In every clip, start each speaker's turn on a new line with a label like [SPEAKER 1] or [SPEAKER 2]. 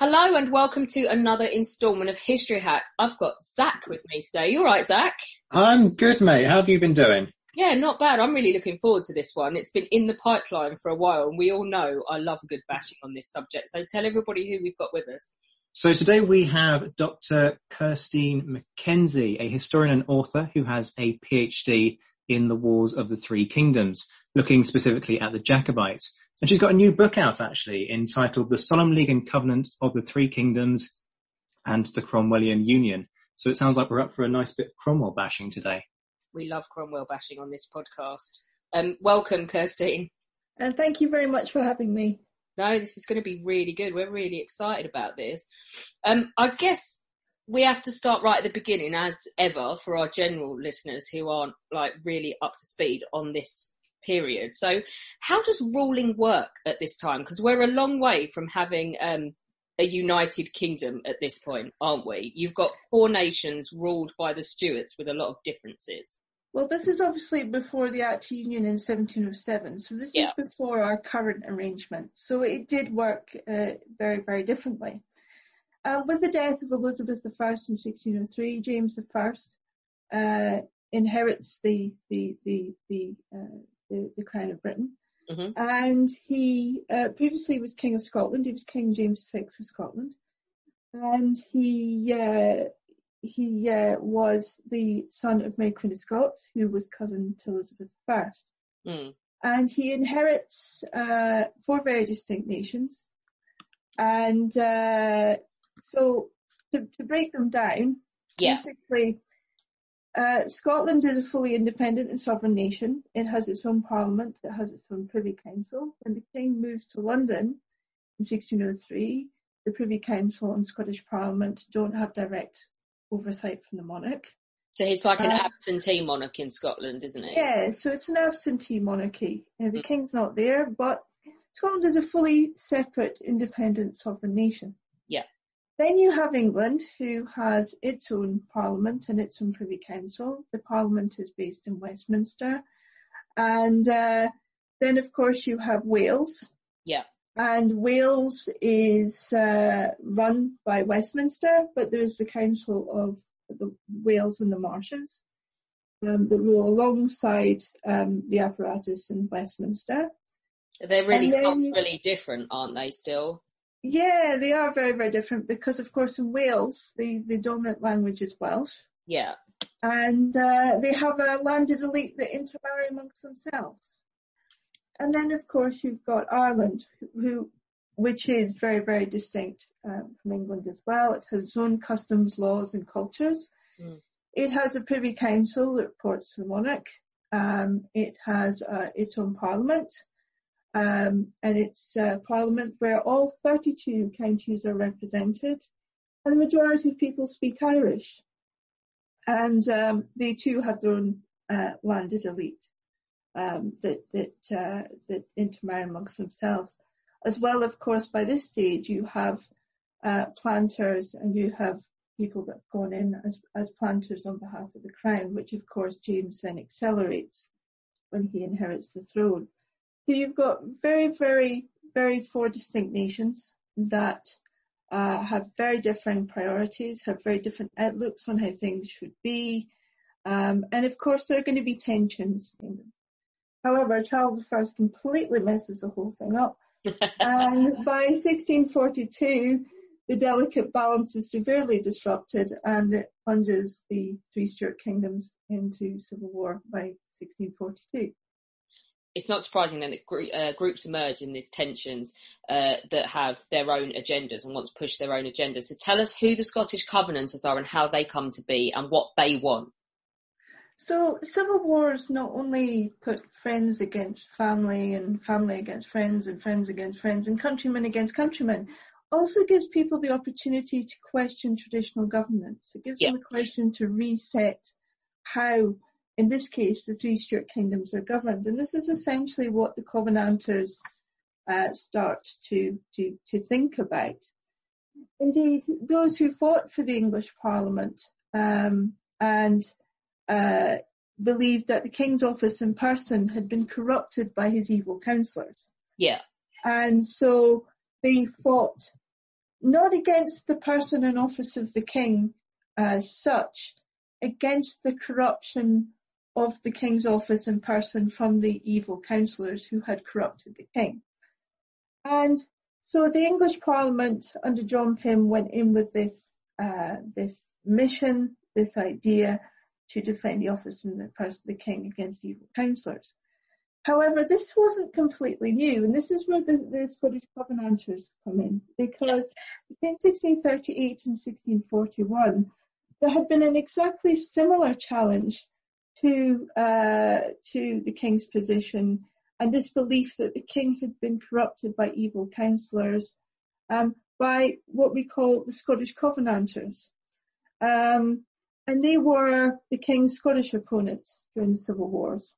[SPEAKER 1] Hello and welcome to another instalment of History Hack. I've got Zach with me today. You alright, Zach?
[SPEAKER 2] I'm good, mate. How have you been doing?
[SPEAKER 1] Yeah, not bad. I'm really looking forward to this one. It's been in the pipeline for a while and we all know I love a good bashing on this subject. So tell everybody who we've got with us.
[SPEAKER 2] So today we have Dr. Kirstine McKenzie, a historian and author who has a PhD in the Wars of the Three Kingdoms, looking specifically at the Jacobites. And she's got a new book out actually entitled The Solemn League and Covenant of the Three Kingdoms and the Cromwellian Union. So it sounds like we're up for a nice bit of Cromwell bashing today.
[SPEAKER 1] We love Cromwell bashing on this podcast. Um, welcome, Kirstine.
[SPEAKER 3] And thank you very much for having me.
[SPEAKER 1] No, this is going to be really good. We're really excited about this. Um, I guess we have to start right at the beginning, as ever, for our general listeners who aren't like really up to speed on this period. So, how does ruling work at this time? Because we're a long way from having um, a united kingdom at this point, aren't we? You've got four nations ruled by the Stuarts with a lot of differences.
[SPEAKER 3] Well, this is obviously before the Act of Union in 1707, so this
[SPEAKER 1] Yeah.
[SPEAKER 3] is before our current arrangement. So it did work uh, very, very differently. Uh, with the death of Elizabeth I in 1603, James I uh, inherits the the the the, uh, the the crown of Britain,
[SPEAKER 1] Mhm.
[SPEAKER 3] and he uh, previously was King of Scotland. He was King James VI of Scotland, and he uh, he uh, was the son of Mary Queen of Scots, who was cousin to Elizabeth I.
[SPEAKER 1] Mm.
[SPEAKER 3] And he inherits uh, four very distinct nations. And uh, so to, to break them down,
[SPEAKER 1] Yeah.
[SPEAKER 3] basically, uh, Scotland is a fully independent and sovereign nation. It has its own parliament, it has its own privy council. When the king moves to London in 1603, the privy council and Scottish parliament don't have direct oversight from the monarch.
[SPEAKER 1] So he's like an
[SPEAKER 3] Uh,
[SPEAKER 1] absentee monarch in Scotland, isn't he?
[SPEAKER 3] Yeah, so it's an absentee monarchy. Uh, the
[SPEAKER 1] Mm.
[SPEAKER 3] king's not there, but Scotland is a fully separate, independent, sovereign nation. Then you have England, who has its own parliament and its own privy council. The parliament is based in Westminster. And uh, then, of course, you have Wales.
[SPEAKER 1] Yeah.
[SPEAKER 3] And Wales is uh, run by Westminster, but there is the Council of the Wales and the Marshes um, that rule alongside um, the apparatus in Westminster.
[SPEAKER 1] They're really
[SPEAKER 3] then
[SPEAKER 1] culturally different, aren't they? Still.
[SPEAKER 3] Yeah, they are very, very different because, of course, in Wales, the, the dominant language is Welsh.
[SPEAKER 1] Yeah.
[SPEAKER 3] and uh, they have a landed elite that intermarry amongst themselves. And then, of course, you've got Ireland, who, which is very, very distinct um, from England as well. It has its own customs, laws, and cultures.
[SPEAKER 1] Mm.
[SPEAKER 3] It has a privy council that reports to the monarch. Um, it has uh, its own parliament, um, and it's uh, parliament where all 32 counties are represented, and the majority of people speak Irish and um, they too have their own uh, landed elite um, that that uh, that intermarry amongst themselves. As well, of course, by this stage you have uh, planters and you have people that have gone in as as planters on behalf of the crown, which of course James then accelerates when he inherits the throne. So you've got very, very, very four distinct nations that uh, have very differing priorities, have very different outlooks on how things should be, um, and of course there are going to be tensions. However, Charles I completely messes the whole thing up, and by 1642, the delicate balance is severely disrupted, and it plunges the three Stuart kingdoms into civil war by 1642.
[SPEAKER 1] It's not surprising then that gr- uh, groups emerge in these tensions uh, that have their own agendas and want to push their own agendas. So tell us who the Scottish Covenanters are and how they come to be and what they want.
[SPEAKER 3] So civil wars not only put friends against family and family against friends and friends against friends and countrymen against countrymen, also gives people the opportunity to question traditional governance. It gives them a question to reset how, in this case, the three Stuart kingdoms are governed. And this is essentially what the Covenanters uh, start to, to, to think about. Indeed, those who fought for the English Parliament um, and uh, believed that the King's office in person had been corrupted by his evil counsellors.
[SPEAKER 1] Yeah.
[SPEAKER 3] And so they fought not against the person and office of the King as such, against the corruption of the King's office in person from the evil councillors who had corrupted the King. And so the English Parliament under John Pym went in with this uh, this mission, this idea to defend the office and the person of the king against evil councillors. However, this wasn't completely new, and this is where the, the Scottish Covenanters come in, because between 1638 and 1641, there had been an exactly similar challenge to uh, to the king's position and this belief that the king had been corrupted by evil councillors um, by what we call the Scottish Covenanters. Um, and they were the king's Scottish opponents during the civil wars.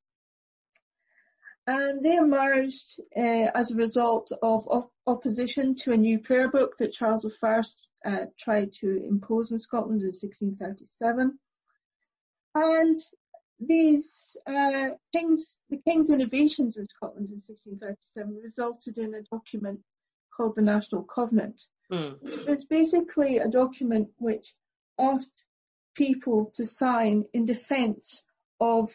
[SPEAKER 3] And they emerged uh, as a result of op- opposition to a new prayer book that Charles I uh, tried to impose in Scotland in 1637. And these uh, kings, the king's innovations in Scotland in 1637 resulted in a document called the National Covenant, mm. which was basically a document which asked people to sign in defence of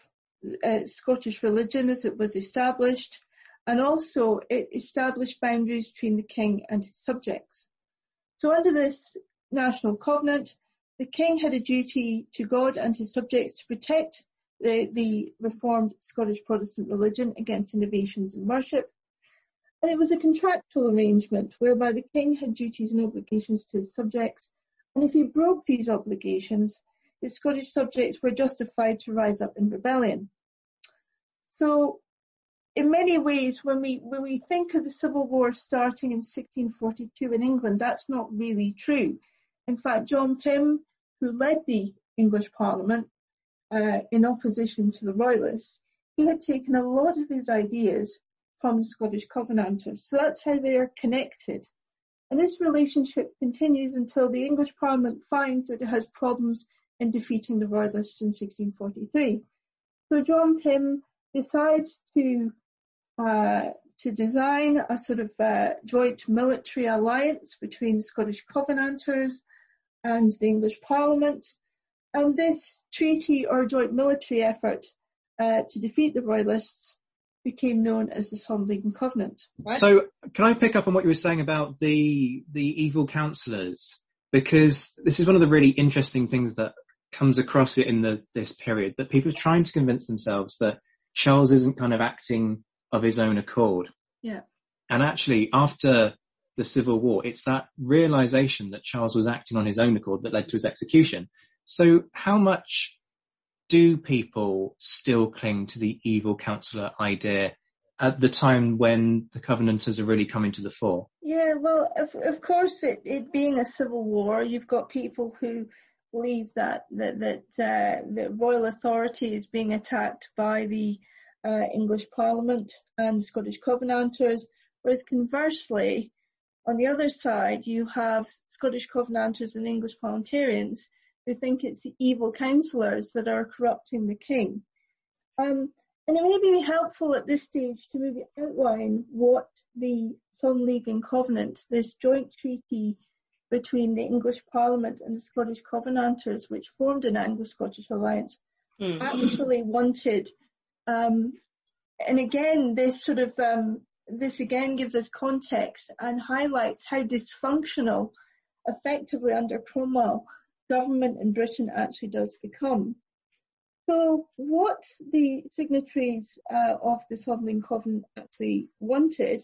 [SPEAKER 3] uh, Scottish religion as it was established, and also it established boundaries between the king and his subjects. So under this national covenant, the king had a duty to God and his subjects to protect the, the reformed Scottish Protestant religion against innovations in worship. And it was a contractual arrangement whereby the king had duties and obligations to his subjects and if he broke these obligations, his Scottish subjects were justified to rise up in rebellion. So, in many ways, when we when we think of the Civil War starting in 1642 in England, that's not really true. In fact, John Pym, who led the English Parliament uh, in opposition to the Royalists, he had taken a lot of his ideas from the Scottish Covenanters. So that's how they are connected. And this relationship continues until the English Parliament finds that it has problems in defeating the Royalists in 1643. So John Pym decides to uh, to design a sort of uh, joint military alliance between the Scottish Covenanters and the English Parliament. And this treaty or joint military effort uh, to defeat the Royalists became known as the Solemn League and Covenant.
[SPEAKER 2] Right? So, can I pick up on what you were saying about the the evil councillors? Because this is one of the really interesting things that comes across it in the this period that people are trying to convince themselves that Charles isn't kind of acting of his own accord.
[SPEAKER 3] Yeah.
[SPEAKER 2] And actually, after the Civil War, it's that realization that Charles was acting on his own accord that led to his execution. So, how much do people still cling to the evil counselor idea at the time when the Covenanters are really coming to the fore?
[SPEAKER 3] Yeah, well, of, of course, it, it being a civil war, you've got people who believe that that that, uh, that royal authority is being attacked by the uh, English Parliament and Scottish Covenanters, whereas conversely, on the other side, you have Scottish Covenanters and English parliamentarians who think it's the evil councillors that are corrupting the king. Um, and it may be helpful at this stage to maybe outline what the Solemn League and Covenant, this joint treaty between the English Parliament and the Scottish Covenanters, which formed an Anglo-Scottish alliance, mm. actually wanted. Um, and again, this sort of um, this again gives us context and highlights how dysfunctional, effectively under Cromwell, government in Britain actually does become. So what the signatories uh, of the Solemn League and Covenant actually wanted,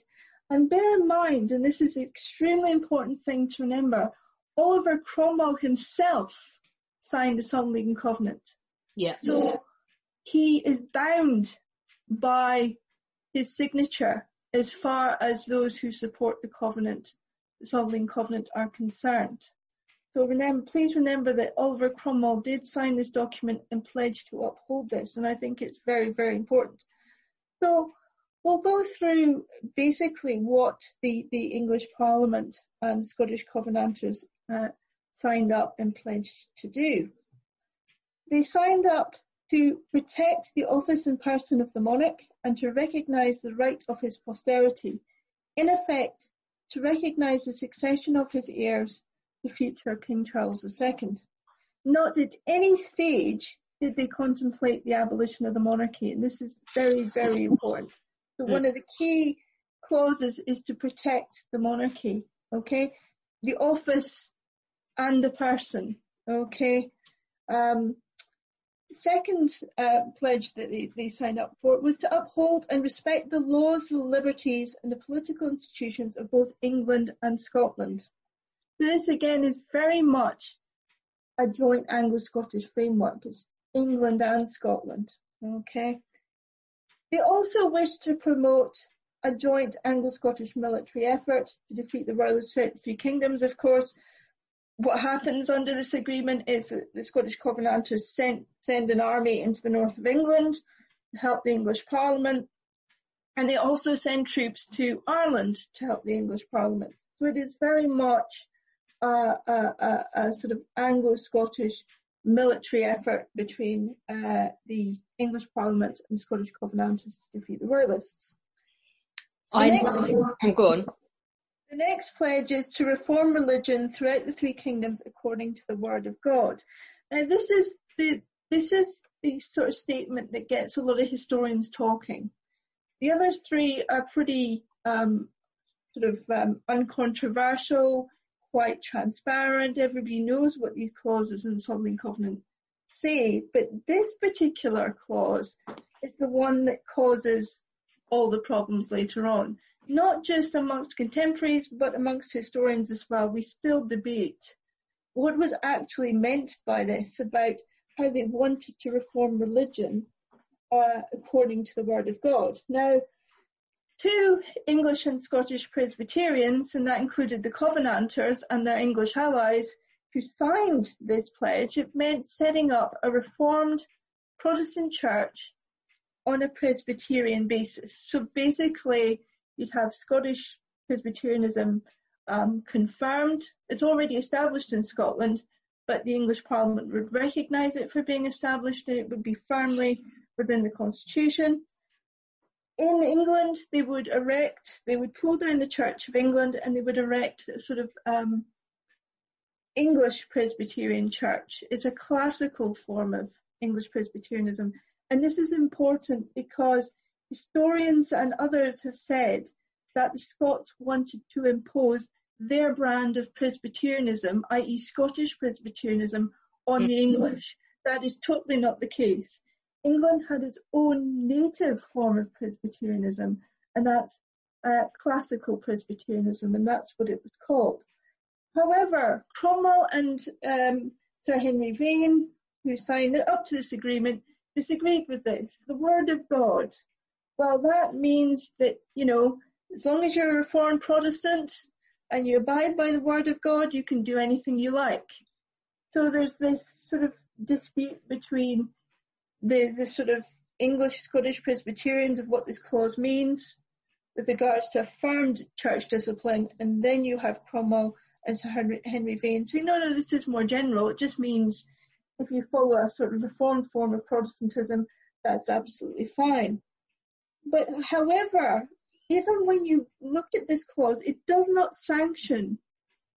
[SPEAKER 3] and bear in mind, and this is an extremely important thing to remember, Oliver Cromwell himself signed the Solemn League and Covenant.
[SPEAKER 1] Yeah.
[SPEAKER 3] So he is bound by his signature as far as those who support the covenant, the Solemn League and Covenant are concerned. So remember, please remember that Oliver Cromwell did sign this document and pledged to uphold this, and I think it's very, very important. So we'll go through basically what the, the English Parliament and Scottish Covenanters uh, signed up and pledged to do. They signed up to protect the office and person of the monarch and to recognise the right of his posterity. In effect, to recognise the succession of his heirs the future King Charles II. Not at any stage did they contemplate the abolition of the monarchy, and this is very, very important. So one of the key clauses is to protect the monarchy, okay? The office and the person, okay? Um, second uh, pledge that they, they signed up for was to uphold and respect the laws, the liberties, and the political institutions of both England and Scotland. This again is very much a joint Anglo-Scottish framework. It's England and Scotland. Okay. They also wish to promote a joint Anglo-Scottish military effort to defeat the Royalist Three Kingdoms, of course. What happens under this agreement is that the Scottish Covenanters send, send an army into the north of England to help the English Parliament, and they also send troops to Ireland to help the English Parliament. So it is very much a, a, a sort of Anglo-Scottish military effort between uh, the English Parliament and the Scottish Covenanters to defeat the Royalists.
[SPEAKER 1] The I next, I'm going.
[SPEAKER 3] The next pledge is to reform religion throughout the three kingdoms according to the word of God. Now this is the this is the sort of statement that gets a lot of historians talking. The other three are pretty um, sort of um, uncontroversial quite transparent. Everybody knows what these clauses in the Solemn League and Covenant say, but this particular clause is the one that causes all the problems later on. Not just amongst contemporaries, but amongst historians as well. We still debate what was actually meant by this about how they wanted to reform religion uh, according to the Word of God. Now, two English and Scottish Presbyterians, and that included the Covenanters and their English allies, who signed this pledge, it meant setting up a reformed Protestant church on a Presbyterian basis. So basically, you'd have Scottish Presbyterianism um, confirmed. It's already established in Scotland, but the English Parliament would recognise it for being established and it would be firmly within the Constitution in England, they would erect, they would pull down the Church of England and they would erect a sort of um, English Presbyterian church. It's a classical form of English Presbyterianism. And this is important because historians and others have said that the Scots wanted to impose their brand of Presbyterianism, i.e. Scottish Presbyterianism, on the mm-hmm. English. That is totally not the case. England had its own native form of Presbyterianism, and that's uh, classical Presbyterianism, and that's what it was called. However, Cromwell and um, Sir Henry Vane, who signed up to this agreement, disagreed with this. The Word of God. Well, that means that, you know, as long as you're a Reformed Protestant and you abide by the Word of God, you can do anything you like. So there's this sort of dispute between the, the sort of English Scottish Presbyterians of what this clause means with regards to affirmed church discipline, and then you have Cromwell and Sir Henry, Henry Vane saying, no, no, this is more general. It just means if you follow a sort of reformed form of Protestantism, that's absolutely fine. But however, even when you look at this clause, it does not sanction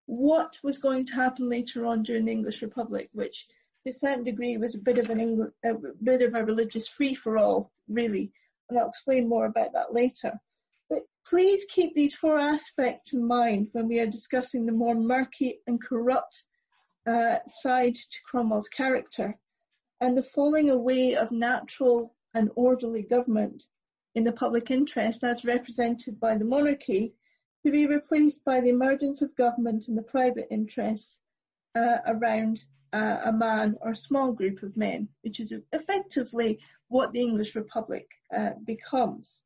[SPEAKER 3] what was going to happen later on during the English Republic, which to a certain degree, it was a bit of an a bit of a religious free for all, really, and I'll explain more about that later. But please keep these four aspects in mind when we are discussing the more murky and corrupt uh, side to Cromwell's character and the falling away of natural and orderly government in the public interest as represented by the monarchy to be replaced by the emergence of government in the private interests uh, around uh, a man or a small group of men, which is effectively what the English Republic uh, becomes.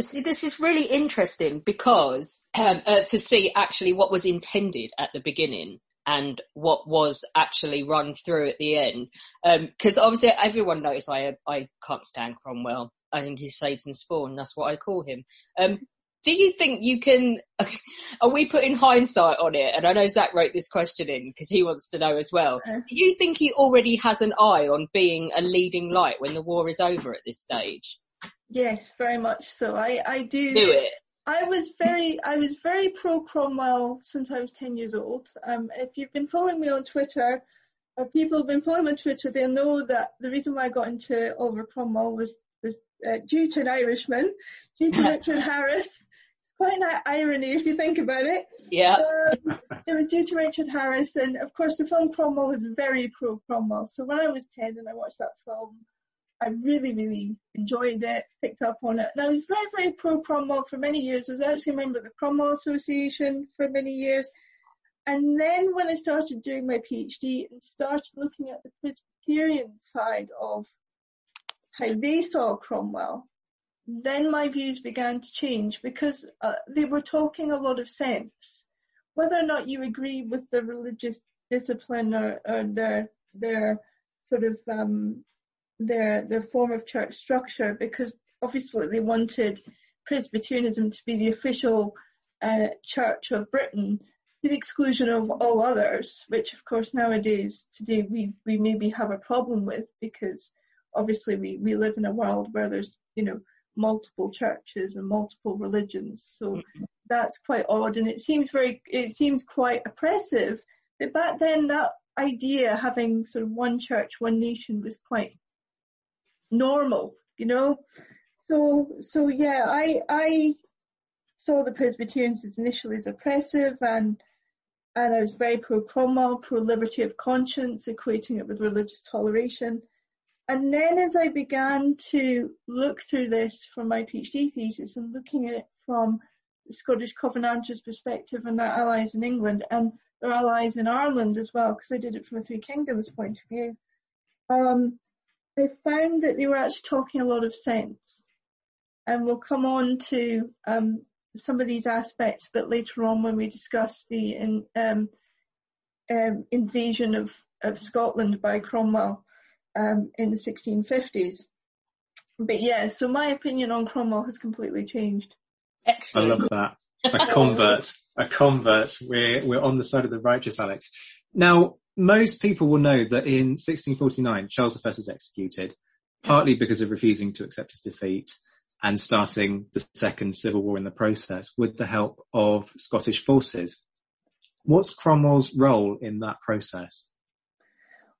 [SPEAKER 1] See, this is really interesting because um, uh, to see actually what was intended at the beginning and what was actually run through at the end. Because um, obviously everyone knows I I can't stand Cromwell. I think he's Satan's spawn. That's what I call him. Um, do you think you can? Are we putting hindsight on it? And I know Zach wrote this question in because he wants to know as well. Do you think he already has an eye on being a leading light when the war is over at this stage?
[SPEAKER 3] Yes, very much so. I, I do.
[SPEAKER 1] Do it.
[SPEAKER 3] I was very, I was very pro Cromwell since I was 10 years old. Um, if you've been following me on Twitter, or people have been following me on Twitter, they'll know that the reason why I got into Oliver Cromwell was, was uh, due to an Irishman, due to Richard Harris. It's quite an irony if you think about it.
[SPEAKER 1] Yeah.
[SPEAKER 3] Um, it was due to Richard Harris, and of course the film Cromwell is very pro Cromwell. So when I was 10 and I watched that film, I really, really enjoyed it, picked up on it. And I was very, very pro Cromwell for many years. I was actually a member of the Cromwell Association for many years. And then when I started doing my PhD and started looking at the Presbyterian side of how they saw Cromwell, then my views began to change because uh, they were talking a lot of sense. Whether or not you agree with the religious discipline or, or their their sort of um, their their form of church structure because obviously they wanted Presbyterianism to be the official uh, church of Britain to the exclusion of all others, which of course nowadays today we, we maybe have a problem with because obviously we, we live in a world where there's, you know, multiple churches and multiple religions. So mm-hmm. that's quite odd and it seems very, it seems quite oppressive. But back then that idea having sort of one church, one nation was quite normal, you know. So so yeah, I I saw the Presbyterians as initially as oppressive and and I was very pro Cromwell, pro liberty of conscience, equating it with religious toleration. And then as I began to look through this for my PhD thesis and looking at it from the Scottish Covenanters perspective and their allies in England and their allies in Ireland as well, because I did it from a Three Kingdoms point of view, um, I found that they were actually talking a lot of sense. And we'll come on to um, some of these aspects a bit later on when we discuss the in, um, um, invasion of, of Scotland by Cromwell um, in the 1650s. But yeah, so my opinion on Cromwell has completely changed.
[SPEAKER 1] Excellent.
[SPEAKER 2] I love that. A convert, a convert. We're we're on the side of the righteous, Alex. Now, most people will know that in 1649, Charles I is executed, partly because of refusing to accept his defeat and starting the second civil war in the process with the help of Scottish forces. What's Cromwell's role in that process?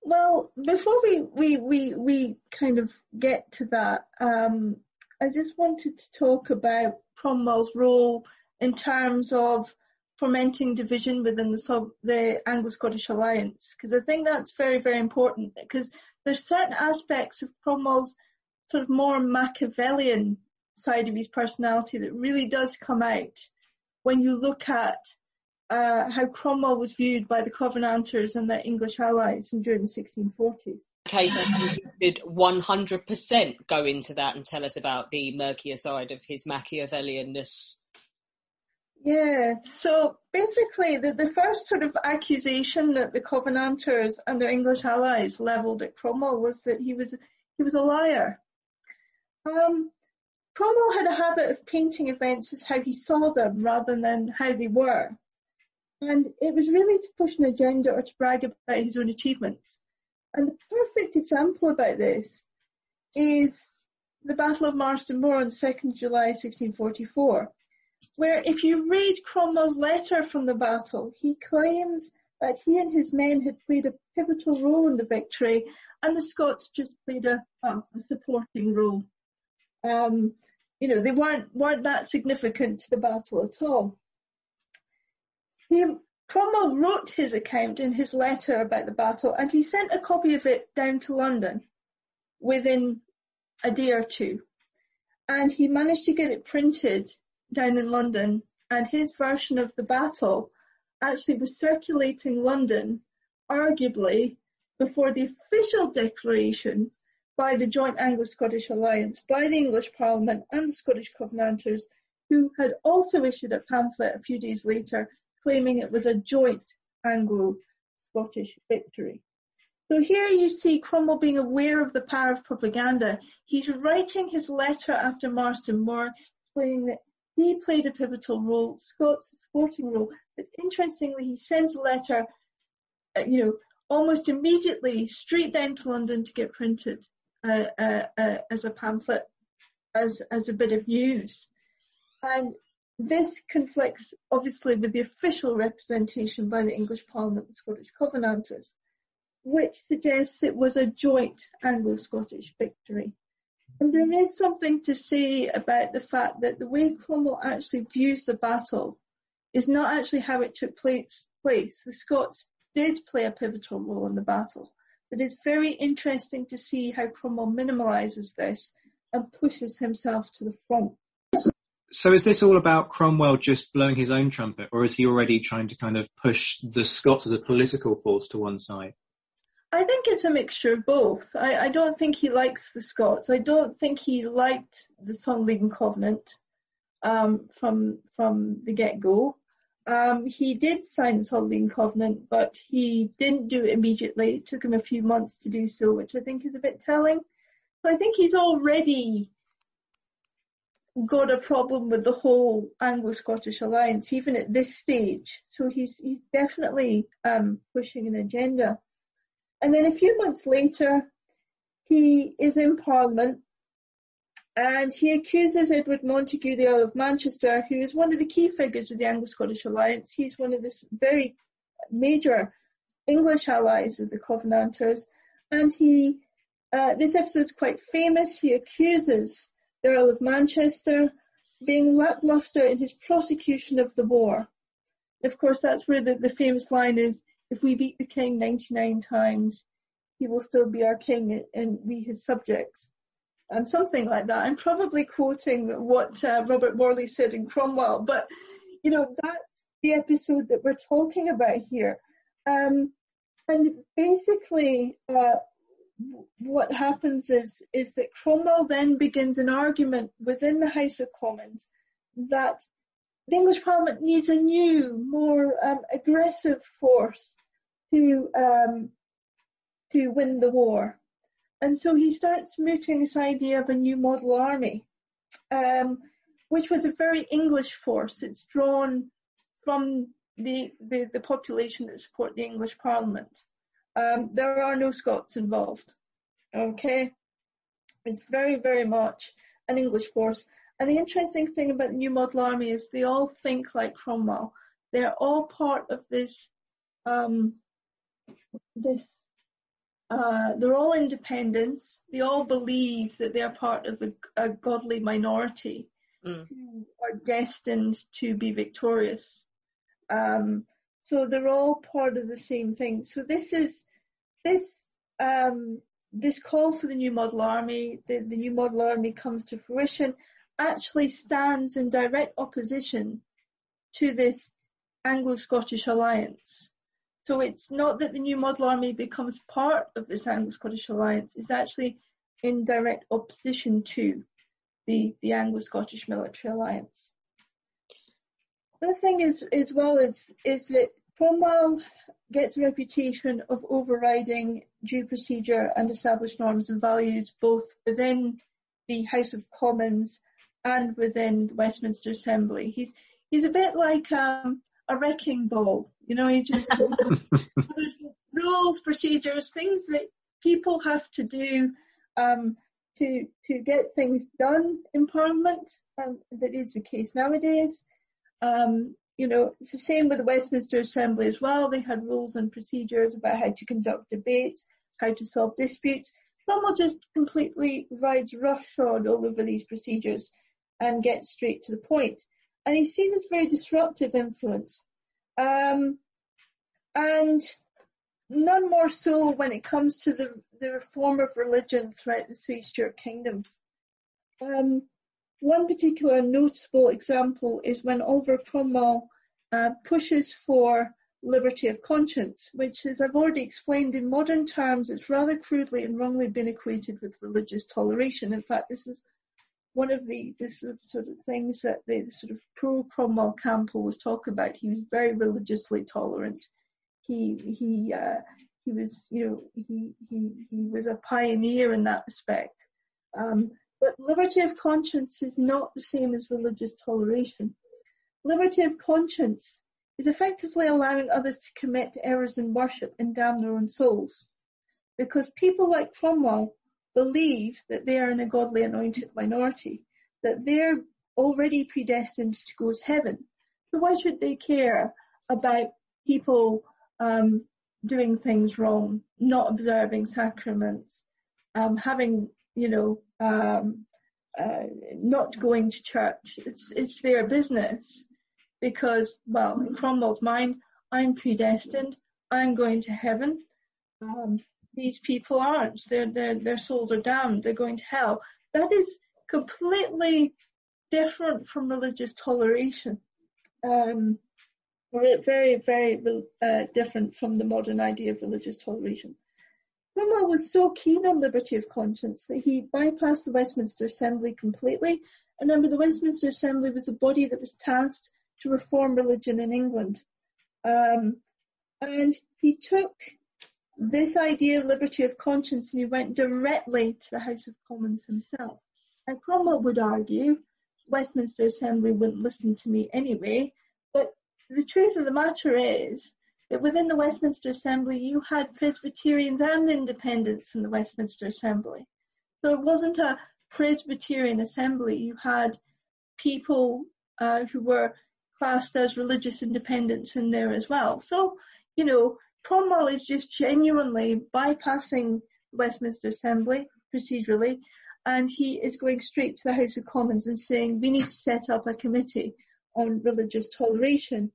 [SPEAKER 3] Well, before we, we, we, we kind of get to that, um, I just wanted to talk about Cromwell's role in terms of fomenting division within the, sub, the Anglo-Scottish alliance because I think that's very, very important because there's certain aspects of Cromwell's sort of more Machiavellian side of his personality that really does come out when you look at uh, how Cromwell was viewed by the Covenanters and their English allies during the 1640s.
[SPEAKER 1] Okay, so you could 100% go into that and tell us about the murkier side of his Machiavellianness
[SPEAKER 3] yeah, so basically the, the first sort of accusation that the Covenanters and their English allies levelled at Cromwell was that he was he was a liar. Um, Cromwell had a habit of painting events as how he saw them rather than how they were. And it was really to push an agenda or to brag about his own achievements. And the perfect example about this is the Battle of Marston Moor on the 2nd July 1644 where if you read Cromwell's letter from the battle, he claims that he and his men had played a pivotal role in the victory and the Scots just played a, a supporting role. Um, you know, they weren't, weren't that significant to the battle at all. He, Cromwell wrote his account in his letter about the battle and he sent a copy of it down to London within a day or two. And he managed to get it printed down in London, and his version of the battle actually was circulating London arguably before the official declaration by the joint Anglo-Scottish Alliance, by the English Parliament and the Scottish Covenanters, who had also issued a pamphlet a few days later claiming it was a joint Anglo-Scottish victory. So here you see Cromwell being aware of the power of propaganda. He's writing his letter after Marston Moor, explaining that he played a pivotal role, Scott's supporting role. But interestingly, he sends a letter, uh, you know, almost immediately straight down to London to get printed uh, uh, uh, as a pamphlet, as as a bit of news. And this conflicts obviously with the official representation by the English Parliament and Scottish Covenanters, which suggests it was a joint Anglo-Scottish victory. And there is something to say about the fact that the way Cromwell actually views the battle is not actually how it took place. The Scots did play a pivotal role in the battle, but it's very interesting to see how Cromwell minimalises this and pushes himself to the front.
[SPEAKER 2] So is this all about Cromwell just blowing his own trumpet, or is he already trying to kind of push the Scots as a political force to one side?
[SPEAKER 3] I think it's a mixture of both. I, I don't think he likes the Scots. I don't think he liked the Solemn League and Covenant um, from from the get go. Um, he did sign the Solemn League and Covenant, but he didn't do it immediately. It took him a few months to do so, which I think is a bit telling. So I think he's already got a problem with the whole Anglo-Scottish alliance, even at this stage. So he's he's definitely um, pushing an agenda. And then a few months later, he is in Parliament and he accuses Edward Montagu, the Earl of Manchester, who is one of the key figures of the Anglo-Scottish alliance. He's one of the very major English allies of the Covenanters, and he, uh, this is quite famous. He accuses the Earl of Manchester being lackluster in his prosecution of the war. Of course, that's where the, the famous line is, if we beat the king 99 times, he will still be our king and we his subjects. Um, something like that. I'm probably quoting what uh, Robert Morley said in Cromwell, but you know, that's the episode that we're talking about here. Um, and basically, uh, what happens is, is that Cromwell then begins an argument within the House of Commons that the English Parliament needs a new, more um, aggressive force to um, to win the war. And so he starts mooting this idea of a new model army, um, which was a very English force. It's drawn from the, the, the population that support the English Parliament. Um, there are no Scots involved. Okay? It's very, very much an English force. And the interesting thing about the new model army is they all think like Cromwell. They're all part of this um, this uh, they're all independents. They all believe that they're part of a, a godly minority mm. who are destined to be victorious. Um, so they're all part of the same thing. So this is this um, this call for the new model army. The, the new model army comes to fruition. Actually stands in direct opposition to this Anglo-Scottish alliance. So it's not that the new model army becomes part of this Anglo-Scottish alliance, it's actually in direct opposition to the, the Anglo-Scottish military alliance. The thing is, as well, is, is that Cromwell gets a reputation of overriding due procedure and established norms and values both within the House of Commons and within the Westminster Assembly. He's he's a bit like um, a wrecking ball. You know, He just there's rules, procedures, things that people have to do um, to to get things done in Parliament. Um, that is the case nowadays. Um, you know, it's the same with the Westminster Assembly as well. They had rules and procedures about how to conduct debates, how to solve disputes. Cromwell just completely rides roughshod all over these procedures and gets straight to the point. and he's seen as very disruptive influence. Um, and none more so when it comes to the, the reform of religion throughout the three Stuart kingdoms. Um, one particular notable example is when Oliver Cromwell uh, pushes for liberty of conscience, which, as I've already explained in modern terms, it's rather crudely and wrongly been equated with religious toleration. In fact, this is one of the, sort of things that the sort of pro Cromwell camp was talking about. He was very religiously tolerant. He he uh, he was you know he he he was a pioneer in that respect. Um, but liberty of conscience is not the same as religious toleration. Liberty of conscience is effectively allowing others to commit errors in worship and damn their own souls. Because people like Cromwell believe that they are in a godly anointed minority, that they're already predestined to go to heaven. So why should they care about people um, doing things wrong, not observing sacraments, um, having, you know, um, uh, not going to church? It's it's their business because, well, in Cromwell's mind, I'm predestined, I'm going to heaven. Um, these people aren't. Their, their, their souls are damned, they're going to hell. That is completely different from religious toleration. Um, very, very uh, different from the modern idea of religious toleration. Cromwell was so keen on liberty of conscience that he bypassed the Westminster Assembly completely. Remember, the Westminster Assembly was a body that was tasked to reform religion in England. Um, and he took this idea of liberty of conscience and he went directly to the House of Commons himself. And Cromwell would argue, Westminster Assembly wouldn't listen to me anyway, but the truth of the matter is that within the Westminster Assembly you had Presbyterians and independents in the Westminster Assembly. So it wasn't a Presbyterian assembly, you had people uh, who were classed as religious independents in there as well. So, you know, Cromwell is just genuinely bypassing Westminster Assembly procedurally, and he is going straight to the House of Commons and saying we need to set up a committee on religious toleration.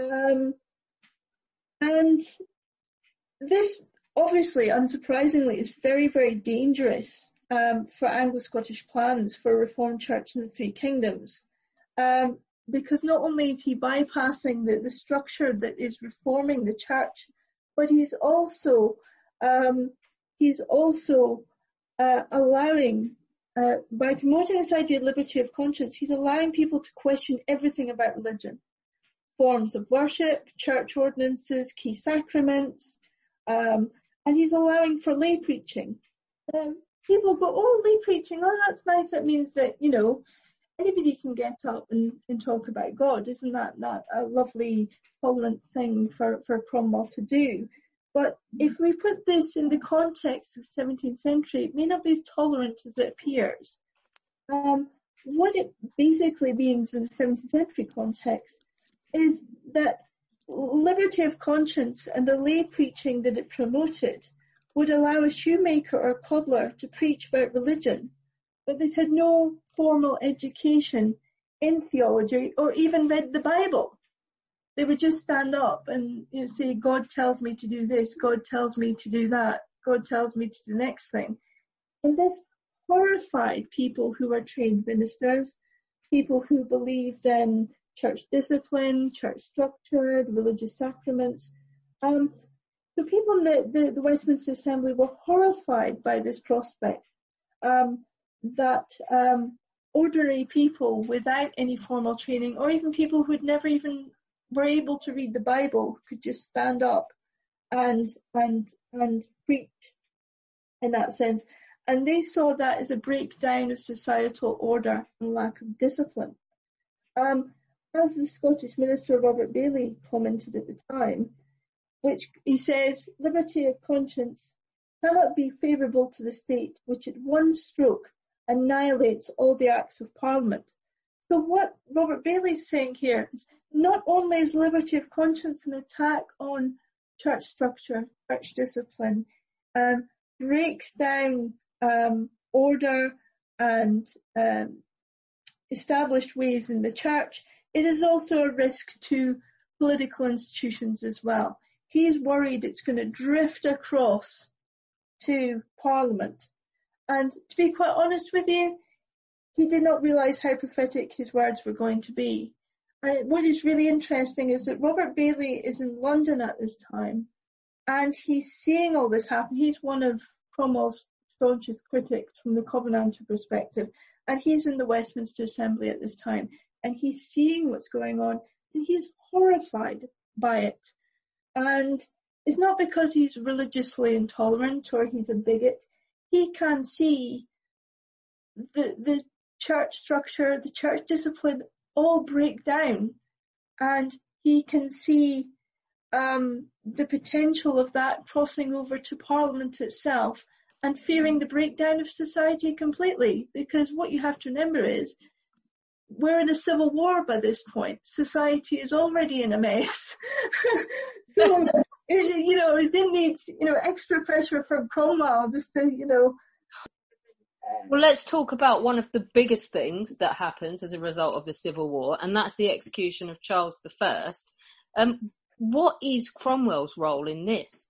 [SPEAKER 3] Um, and this, obviously, unsurprisingly, is very, very dangerous um, for Anglo-Scottish plans for a reformed church in the Three Kingdoms. Um, because not only is he bypassing the, the structure that is reforming the church, but he's also um, he's also uh, allowing uh, by promoting this idea of liberty of conscience, he's allowing people to question everything about religion, forms of worship, church ordinances, key sacraments, um, and he's allowing for lay preaching. Um, people go, oh, lay preaching, oh, that's nice. That means that you know anybody can get up and, and talk about God. Isn't that, that a lovely, tolerant thing for, for Cromwell to do? But if we put this in the context of 17th century, it may not be as tolerant as it appears. Um, what it basically means in the 17th century context is that liberty of conscience and the lay preaching that it promoted would allow a shoemaker or cobbler to preach about religion but they had no formal education in theology or even read the Bible. They would just stand up and you know, say, God tells me to do this, God tells me to do that, God tells me to do the next thing. And this horrified people who were trained ministers, people who believed in church discipline, church structure, the religious sacraments. Um, the people in the, the, the, Westminster Assembly were horrified by this prospect. Um, that um, ordinary people without any formal training, or even people who'd never even were able to read the Bible, could just stand up and and and preach in that sense. And they saw that as a breakdown of societal order and lack of discipline. Um, as the Scottish minister Robert Baillie commented at the time, which he says, liberty of conscience cannot be favourable to the state, which at one stroke annihilates all the acts of Parliament. So what Robert Baillie is saying here is not only is liberty of conscience an attack on church structure, church discipline, um, breaks down um, order and um, established ways in the church, it is also a risk to political institutions as well. He's worried it's going to drift across to Parliament and to be quite honest with you, he did not realise how prophetic his words were going to be. And what is really interesting is that Robert Baillie is in London at this time and he's seeing all this happen. He's one of Cromwell's staunchest critics from the Covenanter perspective and he's in the Westminster Assembly at this time and he's seeing what's going on and he's horrified by it. And it's not because he's religiously intolerant or he's a bigot. He can see the, the church structure, the church discipline all break down and he can see um, the potential of that crossing over to Parliament itself and fearing the breakdown of society completely. Because what you have to remember is we're in a civil war by this point. Society is already in a mess. so, it, you know, it didn't need, you know, extra pressure from Cromwell just to, you know,
[SPEAKER 1] well, let's talk about one of the biggest things that happens as a result of the Civil War, and that's the execution of Charles I. Um, what is Cromwell's role in this?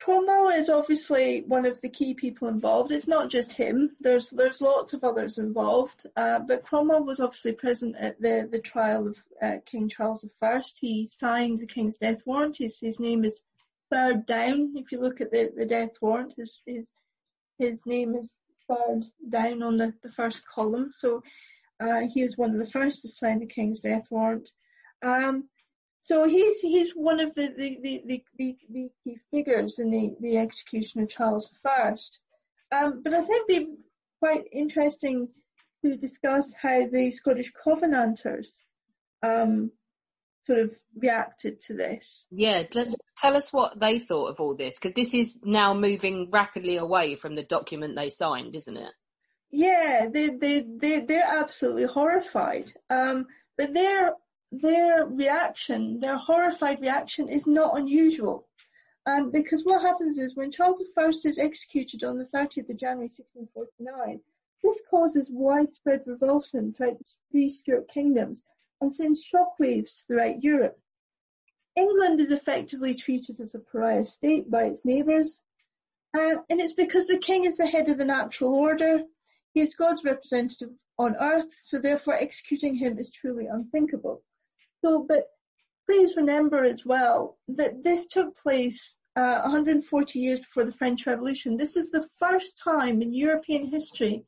[SPEAKER 3] Cromwell is obviously one of the key people involved. It's not just him. There's there's lots of others involved, uh, but Cromwell was obviously present at the the trial of uh, King Charles I. He signed the king's death warrant. His his name is third down. If you look at the, the death warrant, his his his name is third down on the, the first column. So uh, he was one of the first to sign the king's death warrant. Um, so he's he's one of the the, the, the, the key figures in the, the execution of Charles I. Um, but I think it'd be quite interesting to discuss how the Scottish Covenanters um, sort of reacted to this.
[SPEAKER 1] Yeah, let's tell us what they thought of all this because this is now moving rapidly away from the document they signed, isn't it?
[SPEAKER 3] Yeah, they they they they're absolutely horrified. Um, but their their reaction, their horrified reaction, is not unusual. Um, because what happens is when Charles I is executed on the 30th of January 1649, this causes widespread revulsion throughout the three Stuart kingdoms and sends shockwaves throughout Europe. England is effectively treated as a pariah state by its neighbours, uh, and it's because the king is the head of the natural order. He is God's representative on earth, so therefore executing him is truly unthinkable. So, but please remember as well that this took place uh, 140 years before the French Revolution. This is the first time in European history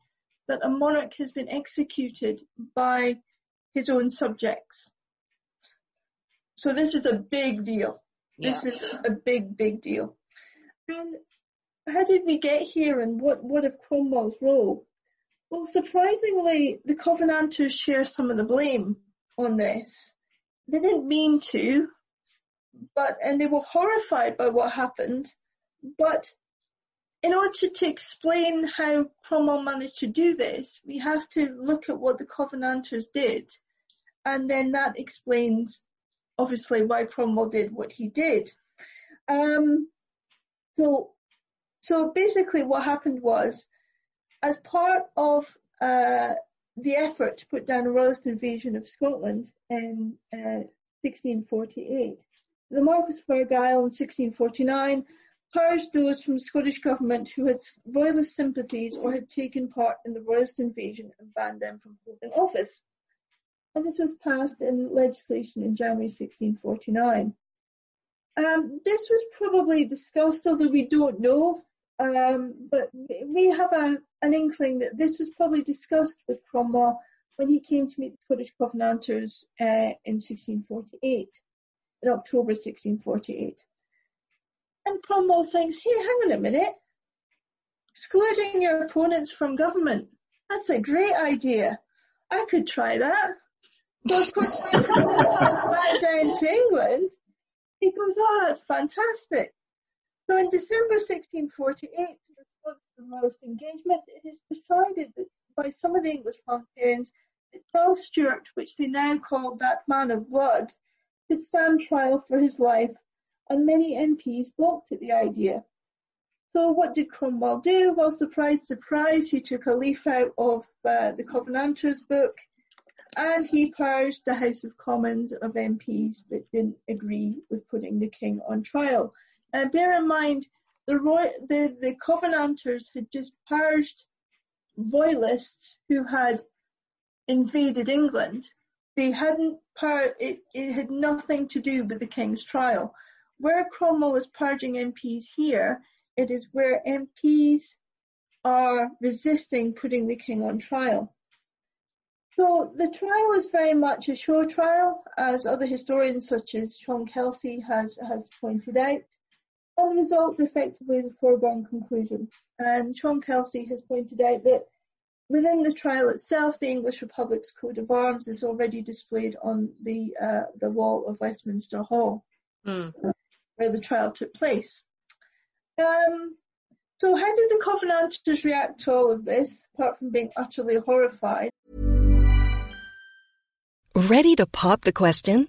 [SPEAKER 3] that a monarch has been executed by his own subjects. So this is a big deal. Yeah. This is a big, big deal. And how did we get here and what, what of Cromwell's role? Well, surprisingly, the Covenanters share some of the blame on this. They didn't mean to, but, and they were horrified by what happened, but in order to explain how Cromwell managed to do this, we have to look at what the Covenanters did, and then that explains, obviously, why Cromwell did what he did. Um, so, so basically, what happened was, as part of uh, the effort to put down a royalist invasion of Scotland in uh, 1648, the Marquis of Argyll in 1649 purged those from Scottish Government who had royalist sympathies or had taken part in the royalist invasion and banned them from holding office. And this was passed in legislation in January 1649. Um, this was probably discussed, although we don't know, um, but we have a, an inkling that this was probably discussed with Cromwell when he came to meet the Scottish Covenanters uh, in 1648, in October 1648. And Cromwell thinks, hey, hang on a minute. Excluding your opponents from government. That's a great idea. I could try that. So of course, when Cromwell comes back down to England, he goes, oh, that's fantastic. So in December 1648, to respond to the royalist engagement, it is decided that by some of the English parliamentarians that Charles Stuart, which they now called that man of blood, could stand trial for his life and many MPs balked at the idea. So what did Cromwell do? Well, surprise, surprise, he took a leaf out of uh, the Covenanters book and he purged the House of Commons of MPs that didn't agree with putting the king on trial. Uh, bear in mind, the, Roy- the, the Covenanters had just purged royalists who had invaded England they hadn't par- it, it had nothing to do with the king's trial. Where Cromwell is purging MPs here, it is where MPs are resisting putting the king on trial. So the trial is very much a show trial, as other historians such as Sean Kelsey has, has pointed out. And the result effectively is a foregone conclusion. And Sean Kelsey has pointed out that within the trial itself, the English Republic's coat of arms is already displayed on the uh, the wall of Westminster Hall,
[SPEAKER 1] Mm.
[SPEAKER 3] where the trial took place. Um, so how did the Covenanters react to all of this, apart from being utterly horrified?
[SPEAKER 4] Ready to pop the question?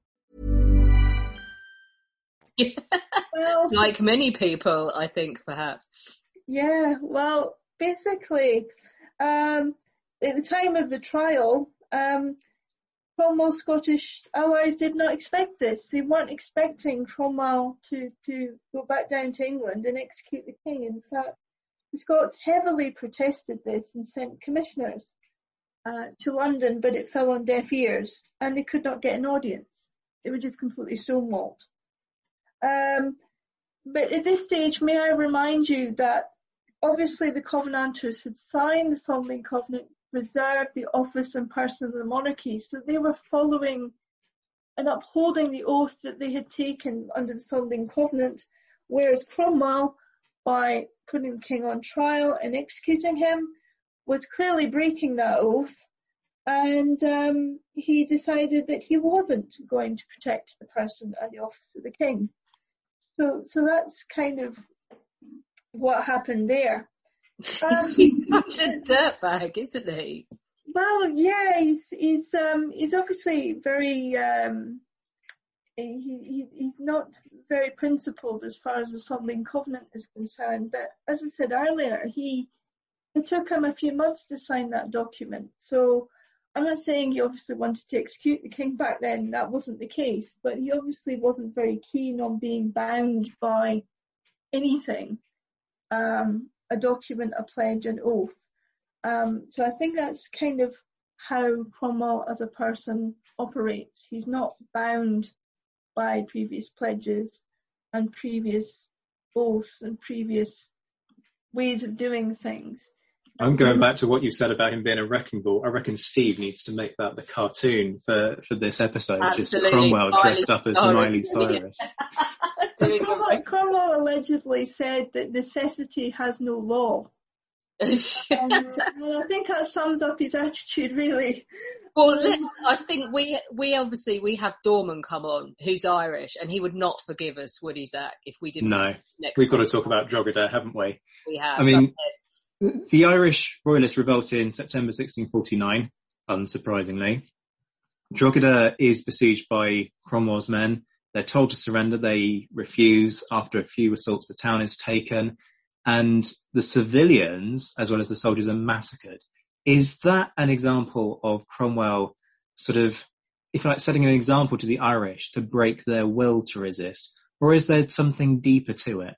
[SPEAKER 3] Well,
[SPEAKER 1] Like many people, I think, perhaps.
[SPEAKER 3] Yeah, well, basically, um, at the time of the trial, um, Cromwell's Scottish allies did not expect this. They weren't expecting Cromwell to, to go back down to England and execute the king. In fact, the Scots heavily protested this and sent commissioners uh, to London, but it fell on deaf ears and they could not get an audience. They were just completely stonewalled. Um, but at this stage, may I remind you that obviously the Covenanters had signed the Solemn League and Covenant, reserved the office and person of the monarchy, so they were following and upholding the oath that they had taken under the Solemn League and Covenant, whereas Cromwell, by putting the king on trial and executing him, was clearly breaking that oath, and um, he decided that he wasn't going to protect the person and the office of the king. So, so that's kind of what happened there. Um,
[SPEAKER 1] He's such a dirtbag, isn't he?
[SPEAKER 3] well, yeah, he's he's um he's obviously very um he, he he's not very principled as far as the Solemn League and Covenant is concerned. But as I said earlier, he it took him a few months to sign that document. So I'm not saying he obviously wanted to execute the king back then. That wasn't the case. But he obviously wasn't very keen on being bound by anything. Um, a document, a pledge, an oath. Um, so I think that's kind of how Cromwell as a person operates. He's not bound by previous pledges and previous oaths and previous ways of doing things.
[SPEAKER 2] I'm going back to what you said about him being a wrecking ball. I reckon Steve needs to make that the cartoon for, for this episode, just
[SPEAKER 1] Absolutely.
[SPEAKER 2] Cromwell dressed up as
[SPEAKER 1] Cyrus.
[SPEAKER 2] Miley Cyrus.
[SPEAKER 3] Cromwell, Cromwell allegedly said that necessity has no law. And, and I think that sums up his attitude really.
[SPEAKER 1] Well, let's, I think we we obviously we have Dorman come on, who's Irish, and he would not forgive us, would he, Zach, if we didn't.
[SPEAKER 2] No,
[SPEAKER 1] next
[SPEAKER 2] we've got to talk about Drogheda, haven't we?
[SPEAKER 1] We have.
[SPEAKER 2] I mean,
[SPEAKER 1] Go ahead.
[SPEAKER 2] Uh, The Irish royalists revolt in September 1649, unsurprisingly. Drogheda is besieged by Cromwell's men. They're told to surrender. They refuse. After a few assaults, the town is taken and the civilians, as well as the soldiers, are massacred. Is that an example of Cromwell sort of, if you like, setting an example to the Irish to break their will to resist? Or is there something deeper to it?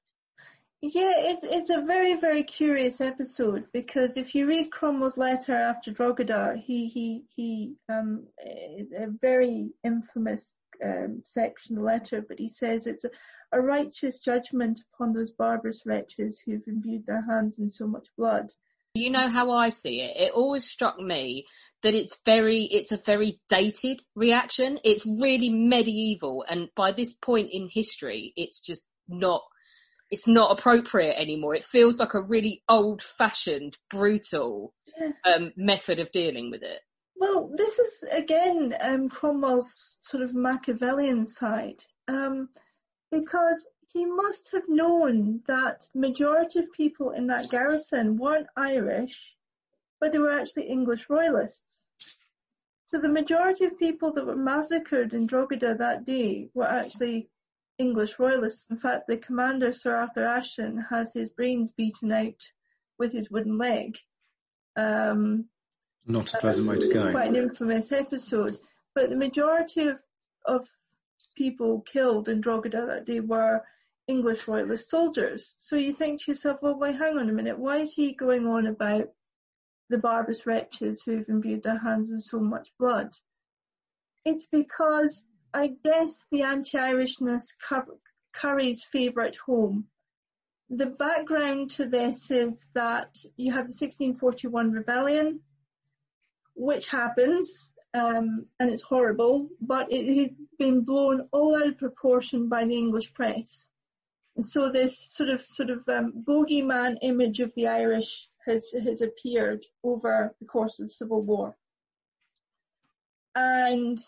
[SPEAKER 3] Yeah, it's it's a very very curious episode because if you read Cromwell's letter after Drogheda, he he he um a very infamous um, section of the letter, but he says it's a, a righteous judgment upon those barbarous wretches who've imbued their hands in so much blood.
[SPEAKER 1] You know how I see it? It always struck me that it's very, it's a very dated reaction. It's really medieval. And by this point in history, it's just not, it's not appropriate anymore. It feels like a really old fashioned, brutal, um, method of dealing with it.
[SPEAKER 3] Well, this is again um, Cromwell's sort of Machiavellian side, um, because he must have known that the majority of people in that garrison weren't Irish, but they were actually English royalists. So the majority of people that were massacred in Drogheda that day were actually English royalists. In fact, the commander, Sir Arthur Aston, had his brains beaten out with his wooden leg. Um,
[SPEAKER 2] Not a pleasant way to
[SPEAKER 3] it's
[SPEAKER 2] go.
[SPEAKER 3] quite an infamous episode. But the majority of, of people killed in Drogheda that day were English royalist soldiers. So you think to yourself, well, wait, hang on a minute, why is he going on about the barbarous wretches who've imbued their hands with so much blood? It's because I guess the anti-Irishness cur- curries favourite home. The background to this is that you have the 1641 rebellion, which happens, um, and it's horrible, but it has been blown all out of proportion by the English press. And so this sort of sort of um, bogeyman image of the Irish has has appeared over the course of the Civil War, and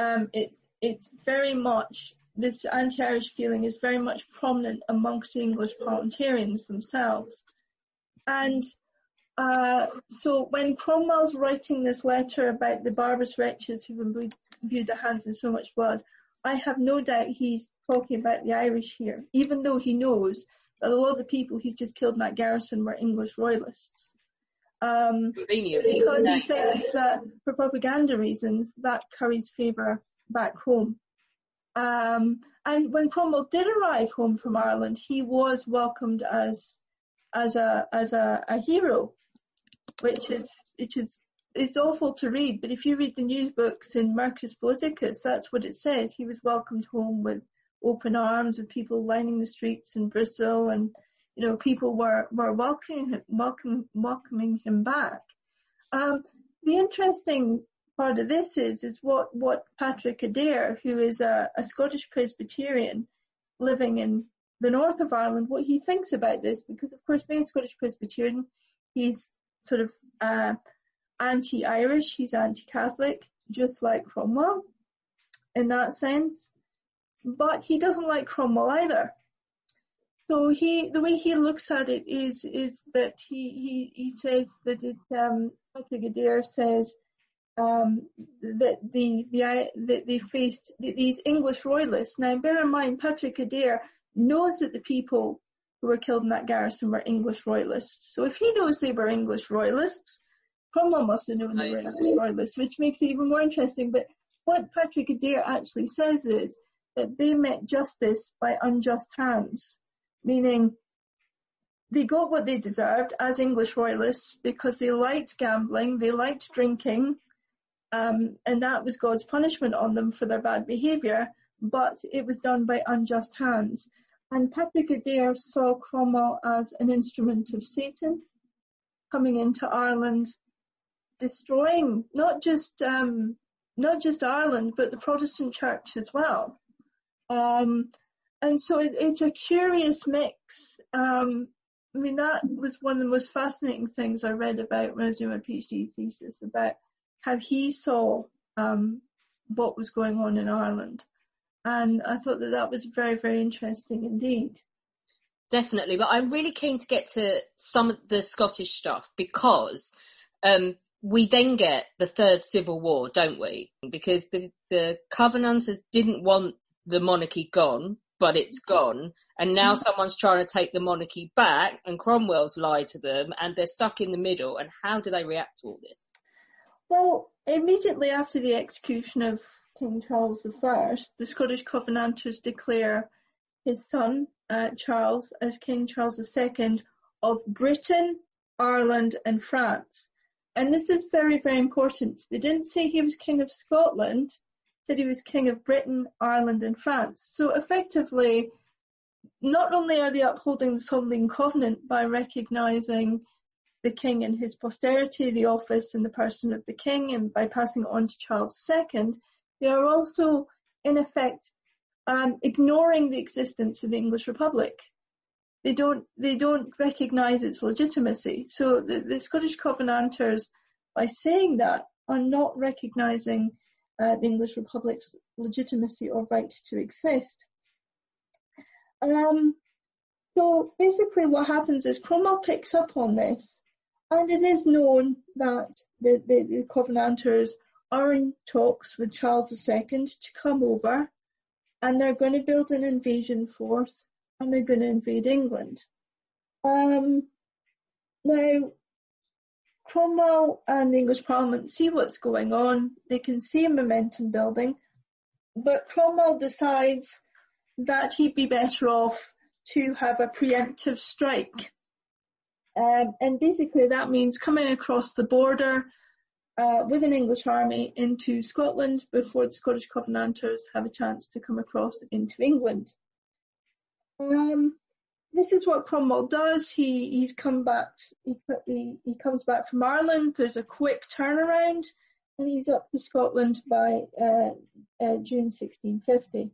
[SPEAKER 3] um, it's it's very much this anti-Irish feeling is very much prominent amongst the English parliamentarians themselves, and uh, so when Cromwell's writing this letter about the barbarous wretches who've imbued their hands in so much blood, I have no doubt he's talking about the Irish here, even though he knows that a lot of the people he's just killed in that garrison were English royalists. Um, because he thinks that for propaganda reasons that curries favour back home. Um, and when Cromwell did arrive home from Ireland, he was welcomed as as a as a, a hero, which is which is it's awful to read. But if you read the news books in Mercurius Politicus, that's what it says. He was welcomed home with open arms, with people lining the streets in Bristol, and you know people were were welcoming him, welcoming welcoming him back. Um, the interesting part of this is is what what Patrick Adair, who is a, a Scottish Presbyterian living in the north of Ireland, what he thinks about this, because of course being Scottish Presbyterian, he's sort of uh, anti-Irish, he's anti-Catholic, just like Cromwell in that sense. But he doesn't like Cromwell either. So he, the way he looks at it is, is that he, he, he says that it, um, Patrick Adair says, um, that the, the, that they faced these English royalists. Now bear in mind, Patrick Adair knows that the people who were killed in that garrison were English royalists. So if he knows they were English royalists, Cromwell must have known they were English royalists, which makes it even more interesting. But what Patrick Adair actually says is that they met justice by unjust hands, meaning they got what they deserved as English royalists because they liked gambling, they liked drinking, um, and that was God's punishment on them for their bad behaviour, but it was done by unjust hands. And Patrick Adair saw Cromwell as an instrument of Satan coming into Ireland, destroying not just um, not just Ireland, but the Protestant Church as well. Um, and so it, it's a curious mix. Um, I mean, that was one of the most fascinating things I read about when I was doing my PhD thesis about how he saw um, what was going on in Ireland. And I thought that that was very, very interesting indeed.
[SPEAKER 1] Definitely, but I'm really keen to get to some of the Scottish stuff because um, we then get the Third Civil War, don't we? Because the, the Covenanters didn't want the monarchy gone, but it's gone, and now someone's trying to take the monarchy back, and Cromwell's lied to them, and they're stuck in the middle. And how do they react to all this?
[SPEAKER 3] Well, immediately after the execution of King Charles I, the Scottish Covenanters declare his son, uh, Charles, as King Charles II of Britain, Ireland and France. And this is very, very important. They didn't say he was King of Scotland, said he was King of Britain, Ireland and France. So effectively, not only are they upholding the Solemn League and Covenant by recognising the king and his posterity, the office and the person of the king, and by passing it on to Charles II, they are also, in effect, um, ignoring the existence of the English Republic. They don't, they don't recognise its legitimacy. So the, the, Scottish Covenanters, by saying that, are not recognising uh, the English Republic's legitimacy or right to exist. Um, so basically what happens is Cromwell picks up on this and it is known that the, the, the Covenanters are in talks with Charles II to come over and they're going to build an invasion force and they're going to invade England. Um, now, Cromwell and the English Parliament see what's going on. They can see a momentum building, but Cromwell decides that he'd be better off to have a preemptive strike. Um, and basically that means coming across the border uh, with an English army into Scotland before the Scottish Covenanters have a chance to come across into England. Um, this is what Cromwell does. He he's come back. He, he he comes back from Ireland. There's a quick turnaround, and he's up to Scotland by uh, uh, June 1650.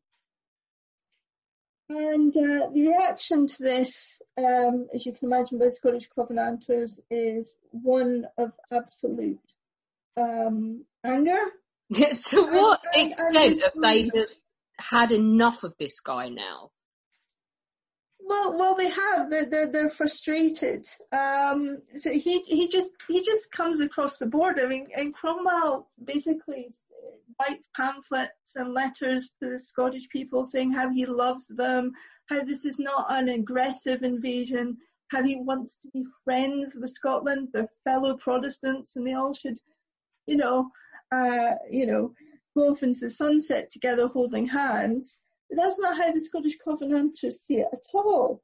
[SPEAKER 3] And uh, the reaction to this, um, as you can imagine, by the Scottish Covenanters is one of absolute um, anger.
[SPEAKER 1] to what and, extent and have they had enough of this guy now?
[SPEAKER 3] Well, well, they have. They're they're, they're frustrated. Um, so he he just he just comes across the border. I mean, and Cromwell basically writes pamphlets and letters to the Scottish people saying how he loves them, how this is not an aggressive invasion, how he wants to be friends with Scotland, their fellow Protestants, and they all should, you know, uh, you know, go off into the sunset together holding hands. But that's not how the Scottish Covenanters see it at all.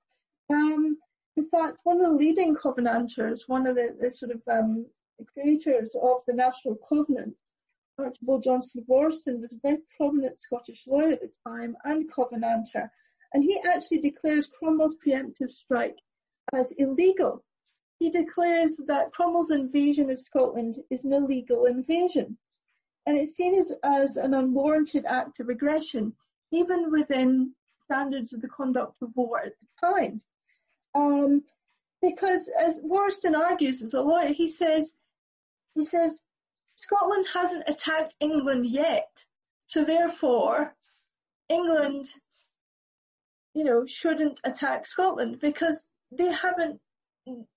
[SPEAKER 3] Um, in fact, one of the leading Covenanters, one of the, the sort of um, creators of the National Covenant, Archibald Johnston of Wariston was a very prominent Scottish lawyer at the time and Covenanter, and he actually declares Cromwell's preemptive strike as illegal. He declares that Cromwell's invasion of Scotland is an illegal invasion, and it's seen as, as an unwarranted act of aggression, even within standards of the conduct of war at the time. Um, because as Wariston argues as a lawyer, he says, he says, Scotland hasn't attacked England yet, so therefore England, you know, shouldn't attack Scotland because they haven't.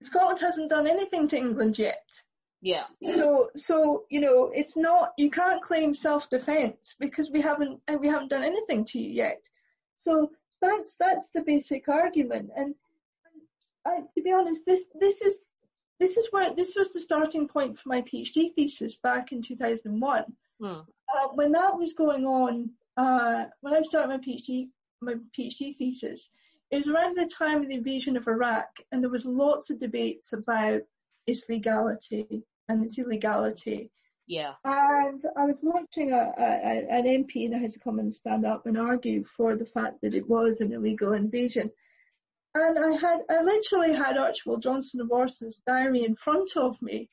[SPEAKER 3] Scotland hasn't done anything to England yet.
[SPEAKER 1] Yeah.
[SPEAKER 3] So, so you know, it's not. You can't claim self-defense because we haven't we haven't done anything to you yet. So that's that's the basic argument. And, I, to be honest, this this is this is where this was the starting point for my PhD thesis back in 2001. Hmm. Uh, when that was going on, uh, when I started my PhD my PhD thesis, it was around the time of the invasion of Iraq, and there was lots of debates about its legality and its illegality.
[SPEAKER 1] Yeah.
[SPEAKER 3] And I was watching a, a, an MP in the House of Commons stand up and argue for the fact that it was an illegal invasion. And I had, I literally had Archibald Johnston of Wariston's diary in front of me.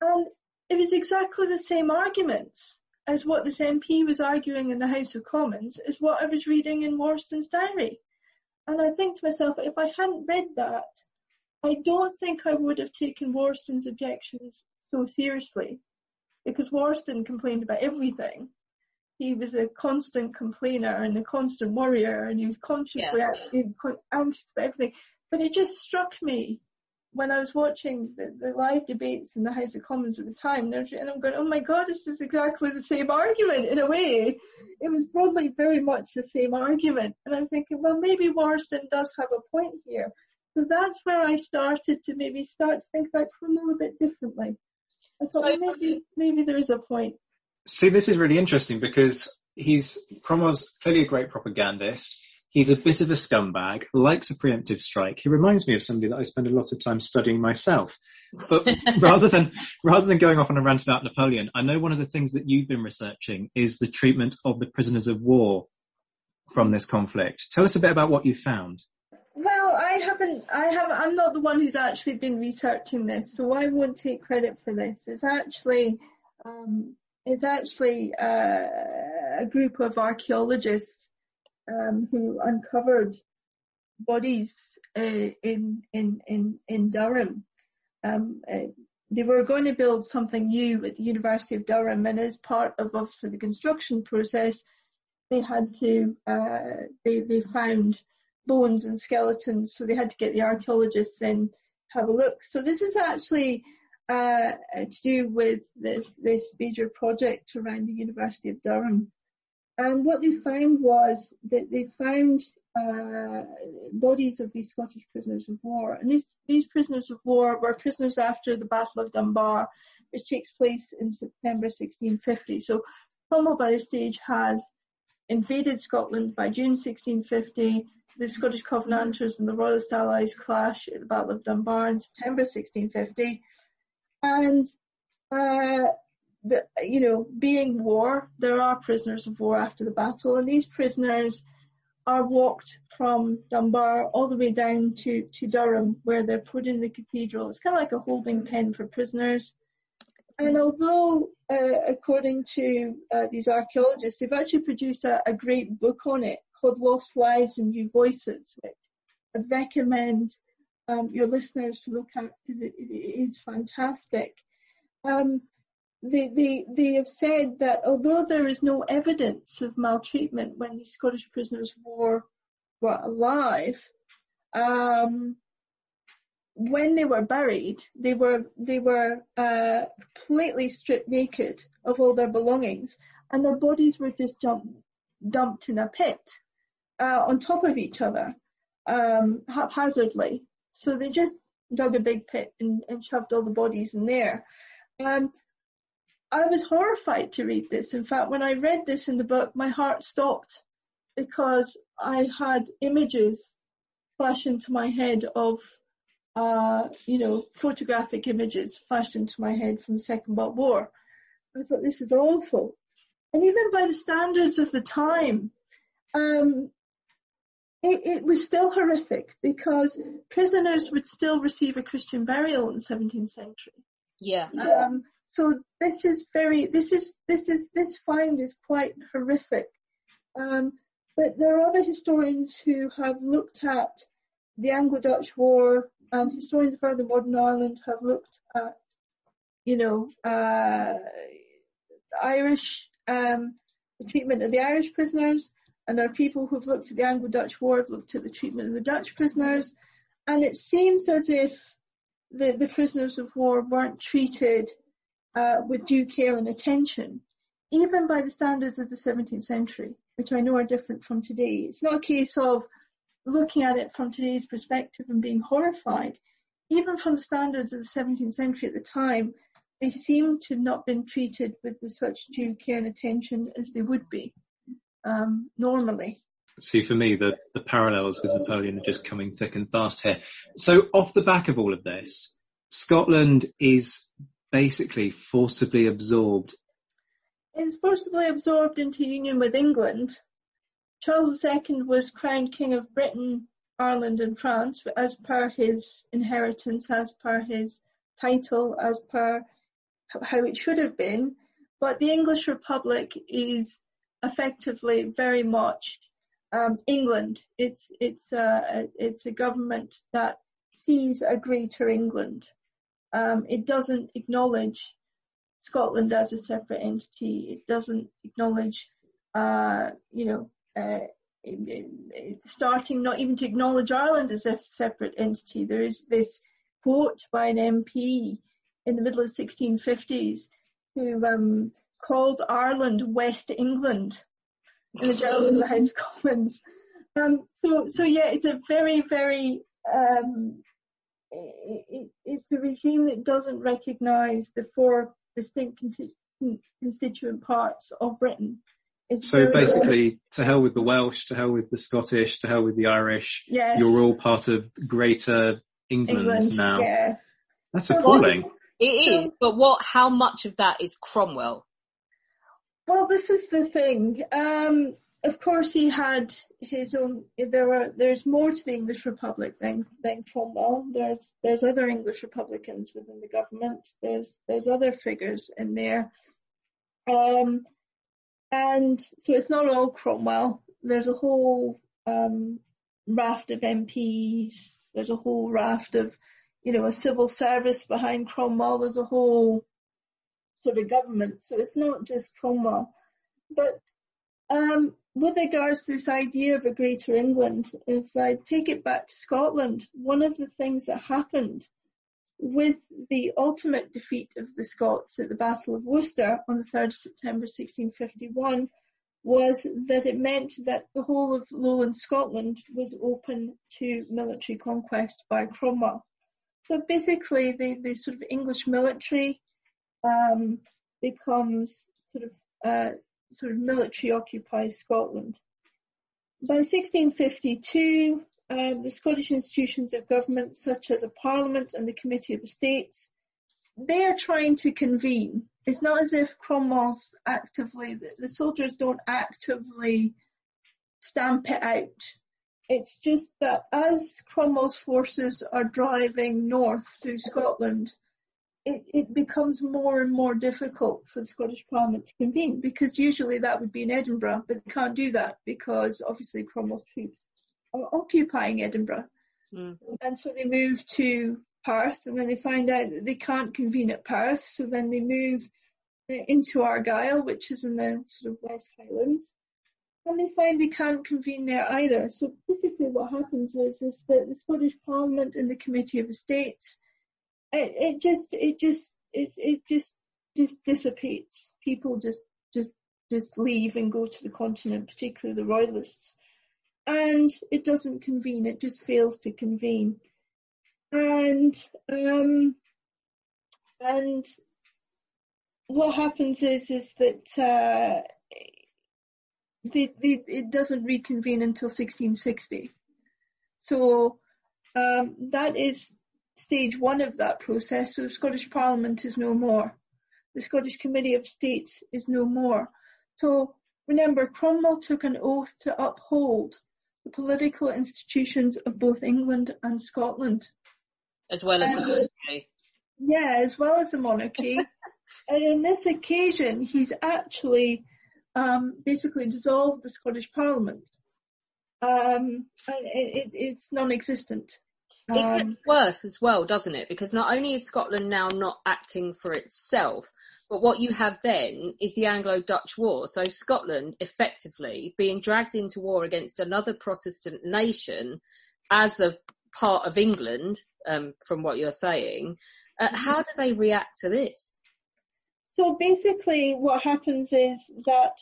[SPEAKER 3] And it was exactly the same arguments as what this MP was arguing in the House of Commons is what I was reading in Wariston's diary. And I think to myself, if I hadn't read that, I don't think I would have taken Wariston's objections so seriously because Wariston complained about everything he was a constant complainer and a constant worrier and he was consciously yeah. anxious about everything. But it just struck me when I was watching the, the live debates in the House of Commons at the time, and I'm going, oh my God, this is exactly the same argument in a way. It was broadly very much the same argument. And I'm thinking, well, maybe Wariston does have a point here. So that's where I started to maybe start to think about Cromwell a bit differently. I thought, so, well, maybe, maybe there is a point.
[SPEAKER 2] See, this is really interesting because he's Cromwell's clearly a great propagandist. He's a bit of a scumbag, likes a preemptive strike. He reminds me of somebody that I spend a lot of time studying myself. But rather than rather than going off on a rant about Napoleon, I know one of the things that you've been researching is the treatment of the prisoners of war from this conflict. Tell us a bit about what you found.
[SPEAKER 3] Well, haven't, I haven't, I'm not the one who's actually been researching this, so I won't take credit for this. It's actually, um, it's actually uh, a group of archaeologists um, who uncovered bodies uh, in in in in Durham. Um, uh, they were going to build something new at the University of Durham, and as part of obviously the construction process, they had to uh, they they found bones and skeletons, so they had to get the archaeologists in to have a look. So this is actually uh, to do with this this major project around the University of Durham. And what they found was that they found uh, bodies of these Scottish prisoners of war. And these, these prisoners of war were prisoners after the Battle of Dunbar, which takes place in September 1650. So Cromwell by this stage has invaded Scotland by June 1650. The Scottish Covenanters and the Royalist Allies clash at the Battle of Dunbar in September 1650. And uh, the, you know, being war, there are prisoners of war after the battle, and these prisoners are walked from Dunbar all the way down to, to Durham, where they're put in the cathedral. It's kind of like a holding pen for prisoners. And although, uh, according to uh, these archaeologists, they've actually produced a, a, great book on it called Lost Lives and New Voices, which I'd recommend um, your listeners to look at because it, it is fantastic. Um, they, they, they have said that although there is no evidence of maltreatment when the Scottish prisoners of war were alive, um, when they were buried, they were they were uh, completely stripped naked of all their belongings, and their bodies were just dumped dumped in a pit uh, on top of each other um, haphazardly. So they just dug a big pit and, and shoved all the bodies in there. Um, I was horrified to read this. In fact, when I read this in the book, my heart stopped because I had images flash into my head of, uh, you know, photographic images flashed into my head from the Second World War. I thought this is awful. And even by the standards of the time, um, it, it, was still horrific because prisoners would still receive a Christian burial in the 17th century.
[SPEAKER 1] Yeah.
[SPEAKER 3] Um, so this is very, this is, this is, this find is quite horrific. Um, but there are other historians who have looked at the Anglo-Dutch War and historians of early modern Ireland have looked at, you know, uh, Irish, um, the treatment of the Irish prisoners and our people who've looked at the Anglo-Dutch War, have looked at the treatment of the Dutch prisoners, and it seems as if the, the prisoners of war weren't treated uh, with due care and attention, even by the standards of the 17th century, which I know are different from today. It's not a case of looking at it from today's perspective and being horrified. Even from the standards of the 17th century at the time, they seem to not been treated with such due care and attention as they would be um, normally.
[SPEAKER 2] See, for me, the, the parallels with Napoleon are just coming thick and fast here. So off the back of all of this, Scotland is basically forcibly absorbed.
[SPEAKER 3] It's forcibly absorbed into union with England. Charles II was crowned King of Britain, Ireland and France as per his inheritance, as per his title, as per how it should have been. But the English Republic is effectively very much um, England. It's it's a it's a government that sees a greater England. Um, it doesn't acknowledge Scotland as a separate entity. It doesn't acknowledge, uh, you know, uh, starting not even to acknowledge Ireland as a separate entity. There is this quote by an MP in the middle of the 1650s who um, called Ireland West England in the journals of the House of Commons. Um, so, so yeah, it's a very, very, um, it, it's a regime that doesn't recognise the four distinct constituent parts of Britain.
[SPEAKER 2] It's so basically, to hell with the Welsh, to hell with the Scottish, to hell with the Irish.
[SPEAKER 3] Yes.
[SPEAKER 2] You're all part of Greater England,
[SPEAKER 3] England
[SPEAKER 2] now.
[SPEAKER 3] Yeah.
[SPEAKER 2] That's appalling.
[SPEAKER 1] It is, but what? How much of that is Cromwell?
[SPEAKER 3] Well, this is the thing. Um, of course, he had his own. There were there's more to the English Republic than than Cromwell. There's there's other English Republicans within the government. There's there's other figures in there, um, and so it's not all Cromwell. There's a whole um, raft of MPs. There's a whole raft of, you know, a civil service behind Cromwell. There's a whole sort of government. So it's not just Cromwell, but um, with regards to this idea of a greater England, if I take it back to Scotland, one of the things that happened with the ultimate defeat of the Scots at the Battle of Worcester on the 3rd of September 1651 was that it meant that the whole of lowland Scotland was open to military conquest by Cromwell. So basically the, the sort of English military um, becomes sort of uh, sort of military occupies Scotland. By 1652, um, the Scottish institutions of government, such as a parliament and the Committee of Estates, they are trying to convene. It's not as if Cromwell's actively, the, the soldiers don't actively stamp it out. It's just that as Cromwell's forces are driving north through Scotland, it, it becomes more and more difficult for the Scottish Parliament to convene because usually that would be in Edinburgh, but they can't do that because obviously Cromwell's troops are occupying Edinburgh. Mm. And so they move to Perth and then they find out that they can't convene at Perth, so then they move into Argyll, which is in the sort of West Highlands. And they find they can't convene there either. So basically what happens is, is that the Scottish Parliament and the Committee of Estates it, it just it just it, it just just dissipates. People just just just leave and go to the continent, particularly the royalists, and it doesn't convene. It just fails to convene, and um, and what happens is is that uh, the, the, it doesn't reconvene until 1660. So um, that is stage one of that process, so the Scottish Parliament is no more. The Scottish Committee of Estates is no more. So remember, Cromwell took an oath to uphold the political institutions of both England and Scotland.
[SPEAKER 1] As well as the monarchy.
[SPEAKER 3] Yeah, as well as the monarchy. and in this occasion, he's actually um, basically dissolved the Scottish Parliament. Um, and it, it, it's non-existent.
[SPEAKER 1] It gets um, worse as well, doesn't it? Because not only is Scotland now not acting for itself, but what you have then is the Anglo-Dutch War. So Scotland effectively being dragged into war against another Protestant nation as a part of England, um, from what you're saying. Uh, how do they react to this?
[SPEAKER 3] So basically what happens is that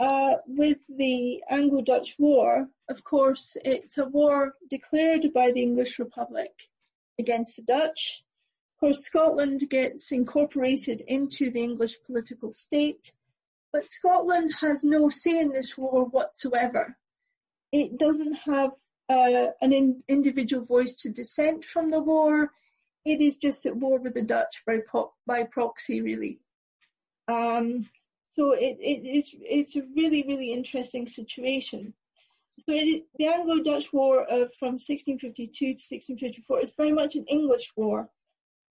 [SPEAKER 3] uh, with the Anglo-Dutch War, of course, it's a war declared by the English Republic against the Dutch. Of course, Scotland gets incorporated into the English political state, but Scotland has no say in this war whatsoever. It doesn't have uh, an in- individual voice to dissent from the war. It is just at war with the Dutch by, po- by proxy, really. Um, so it, it, it's, it's a really, really interesting situation. So it, the Anglo-Dutch War from 1652 to 1654 is very much an English war.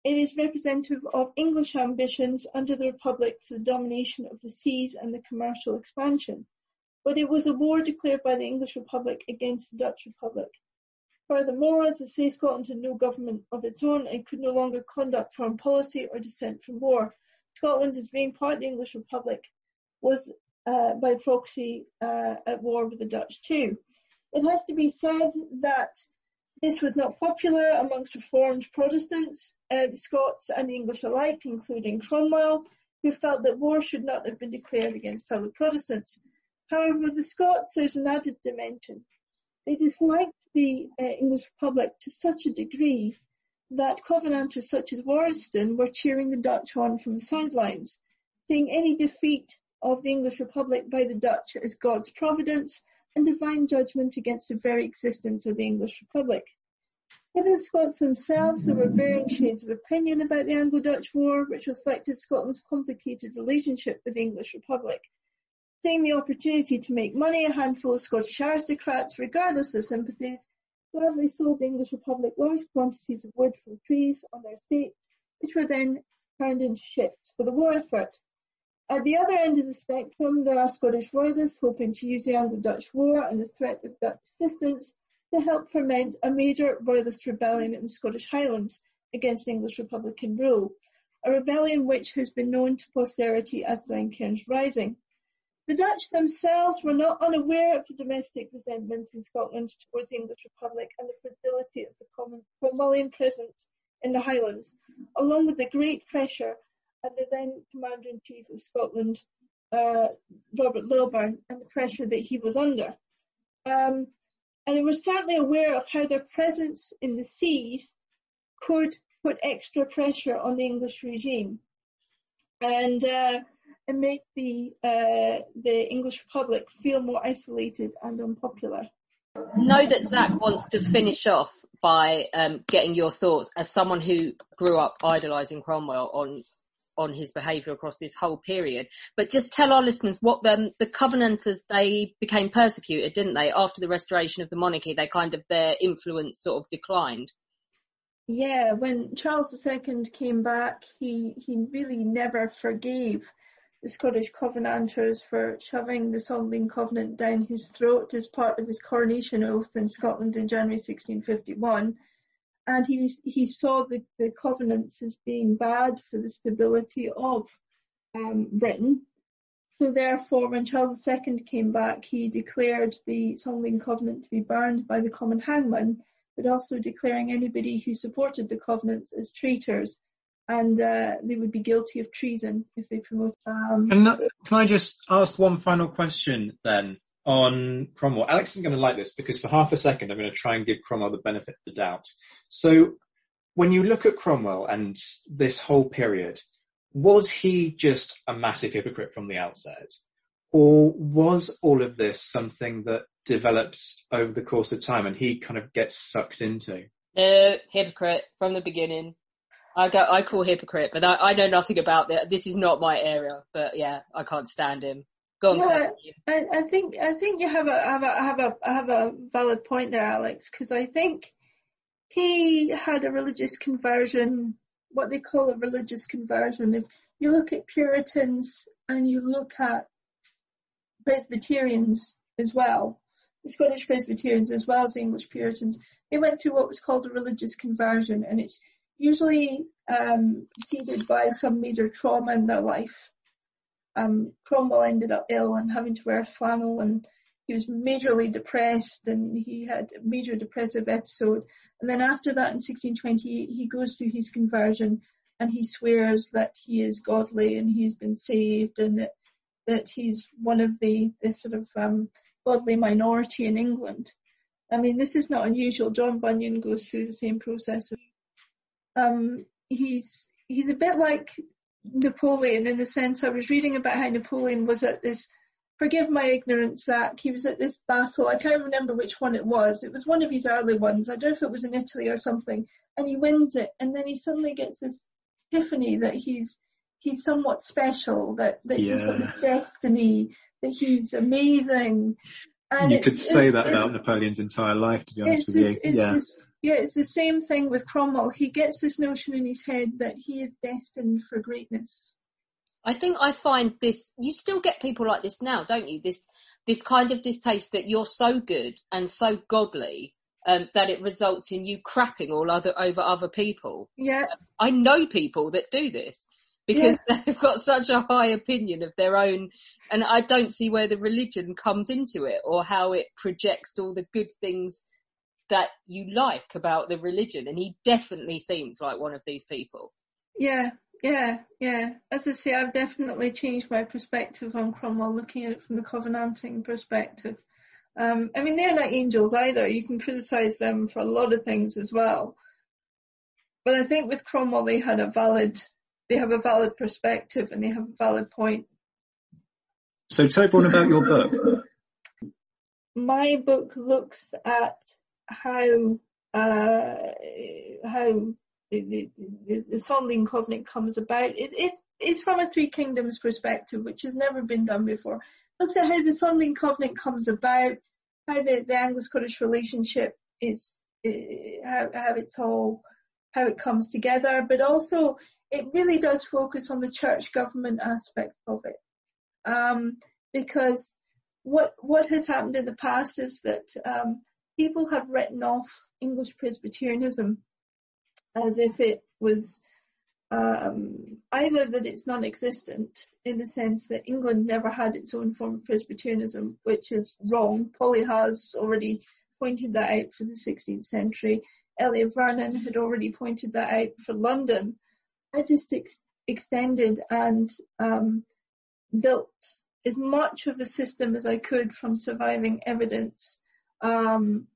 [SPEAKER 3] It is representative of English ambitions under the Republic for the domination of the seas and the commercial expansion. But it was a war declared by the English Republic against the Dutch Republic. Furthermore, as I say, Scotland had no government of its own and could no longer conduct foreign policy or dissent from war. Scotland, as being part of the English Republic, was uh, by proxy uh, at war with the Dutch too. It has to be said that this was not popular amongst Reformed Protestants, uh, the Scots and the English alike, including Cromwell, who felt that war should not have been declared against fellow Protestants. However, the Scots, there's an added dimension. They disliked the uh, English Republic to such a degree that Covenanters such as Warriston were cheering the Dutch on from the sidelines, seeing any defeat of the English Republic by the Dutch as God's providence and divine judgment against the very existence of the English Republic. Within the Scots themselves, there were varying shades of opinion about the Anglo-Dutch War, which reflected Scotland's complicated relationship with the English Republic. Seeing the opportunity to make money, a handful of Scottish aristocrats, regardless of sympathies, gladly sold the English Republic large quantities of wood from trees on their estates, which were then turned into ships for the war effort. At the other end of the spectrum, there are Scottish royalists hoping to use the Anglo-Dutch War and the threat of Dutch assistance to help ferment a major royalist rebellion in the Scottish Highlands against English Republican rule, a rebellion which has been known to posterity as Glencairn's Rising. The Dutch themselves were not unaware of the domestic resentment in Scotland towards the English Republic and the fragility of the Cromwellian presence in the Highlands, along with the great pressure and the then Commander-in-Chief of Scotland, uh, Robert Lilburne, and the pressure that he was under. Um, and they were certainly aware of how their presence in the seas could put extra pressure on the English regime and, uh, and make the, uh, the English Republic feel more isolated and unpopular.
[SPEAKER 1] Know that Zach wants to finish off by um, getting your thoughts as someone who grew up idolising Cromwell on on his behaviour across this whole period. But just tell our listeners what the, um, the Covenanters, they became persecuted, didn't they? After the restoration of the monarchy, they kind of, their influence sort of declined.
[SPEAKER 3] Yeah, when Charles II came back, he, he really never forgave the Scottish Covenanters for shoving the Solemn League and Covenant down his throat as part of his coronation oath in Scotland in January 1651 and he he saw the, the covenants as being bad for the stability of um, Britain. So therefore, when Charles II came back, he declared the Solemn League and Covenant to be burned by the common hangman, but also declaring anybody who supported the covenants as traitors, and uh, they would be guilty of treason if they promoted. Um,
[SPEAKER 2] can I just ask one final question then? On Cromwell. Alex isn't going to like this because for half a second I'm going to try and give Cromwell the benefit of the doubt. So when you look at Cromwell and this whole period, was he just a massive hypocrite from the outset? Or was all of this something that developed over the course of time and he kind of gets sucked into?
[SPEAKER 1] No, hypocrite from the beginning. I go, I call hypocrite, but I, I know nothing about that. This is not my area, but yeah, I can't stand him. Go on,
[SPEAKER 3] I, I, think I think you have a have a have a have a valid point there, Alex, because I think he had a religious conversion, what they call a religious conversion. If you look at Puritans and you look at Presbyterians as well, the Scottish Presbyterians as well as the English Puritans, they went through what was called a religious conversion, and it's usually um, preceded by some major trauma in their life um, Cromwell ended up ill and having to wear flannel and he was majorly depressed and he had a major depressive episode. And then after that in 1620 he goes through his conversion and he swears that he is godly and he's been saved and that, that he's one of the, the sort of um, godly minority in England. I mean, this is not unusual. John Bunyan goes through the same process. Um, he's he's a bit like Napoleon in the sense I was reading about how Napoleon was at this forgive my ignorance Zach, he was at this battle, I can't remember which one it was. It was one of his early ones. I don't know if it was in Italy or something. And he wins it and then he suddenly gets this epiphany that he's he's somewhat special, that, that yeah. he's got this destiny, that he's amazing.
[SPEAKER 2] And you could say that about Napoleon's entire life, to be honest with
[SPEAKER 3] this,
[SPEAKER 2] you.
[SPEAKER 3] yeah. This, yeah, it's the same thing with Cromwell. He gets this notion in his head that he is destined for greatness.
[SPEAKER 1] I think I find this, you still get people like this now, don't you? This, this kind of distaste that you're so good and so godly um, that it results in you crapping all other over other people.
[SPEAKER 3] Yeah.
[SPEAKER 1] I know people that do this because yeah. they've got such a high opinion of their own and I don't see where the religion comes into it or how it projects all the good things that you like about the religion and he definitely seems like one of these people.
[SPEAKER 3] Yeah, yeah, yeah. As I say, I've definitely changed my perspective on Cromwell looking at it from the Covenanting perspective. Um, I mean, they're not angels either. You can criticise them for a lot of things as well. But I think with Cromwell, they had a valid, they have a valid perspective and they have a valid point.
[SPEAKER 2] So tell everyone about your book.
[SPEAKER 3] My book looks at how uh, how the, the, the Covenant comes about. It, it's, it's from a Three Kingdoms perspective, which has never been done before. looks at how the Solemn League and Covenant comes about, how the, the Anglo-Scottish relationship is, uh, how, how it's all, how it comes together, but also it really does focus on the church government aspect of it. Um, because what, what has happened in the past is that, um, people have written off English Presbyterianism as if it was um, either that it's non-existent in the sense that England never had its own form of Presbyterianism, which is wrong. Polly has already pointed that out for the 16th century. Elliot Vernon had already pointed that out for London. I just ex- extended and um, built as much of a system as I could from surviving evidence um,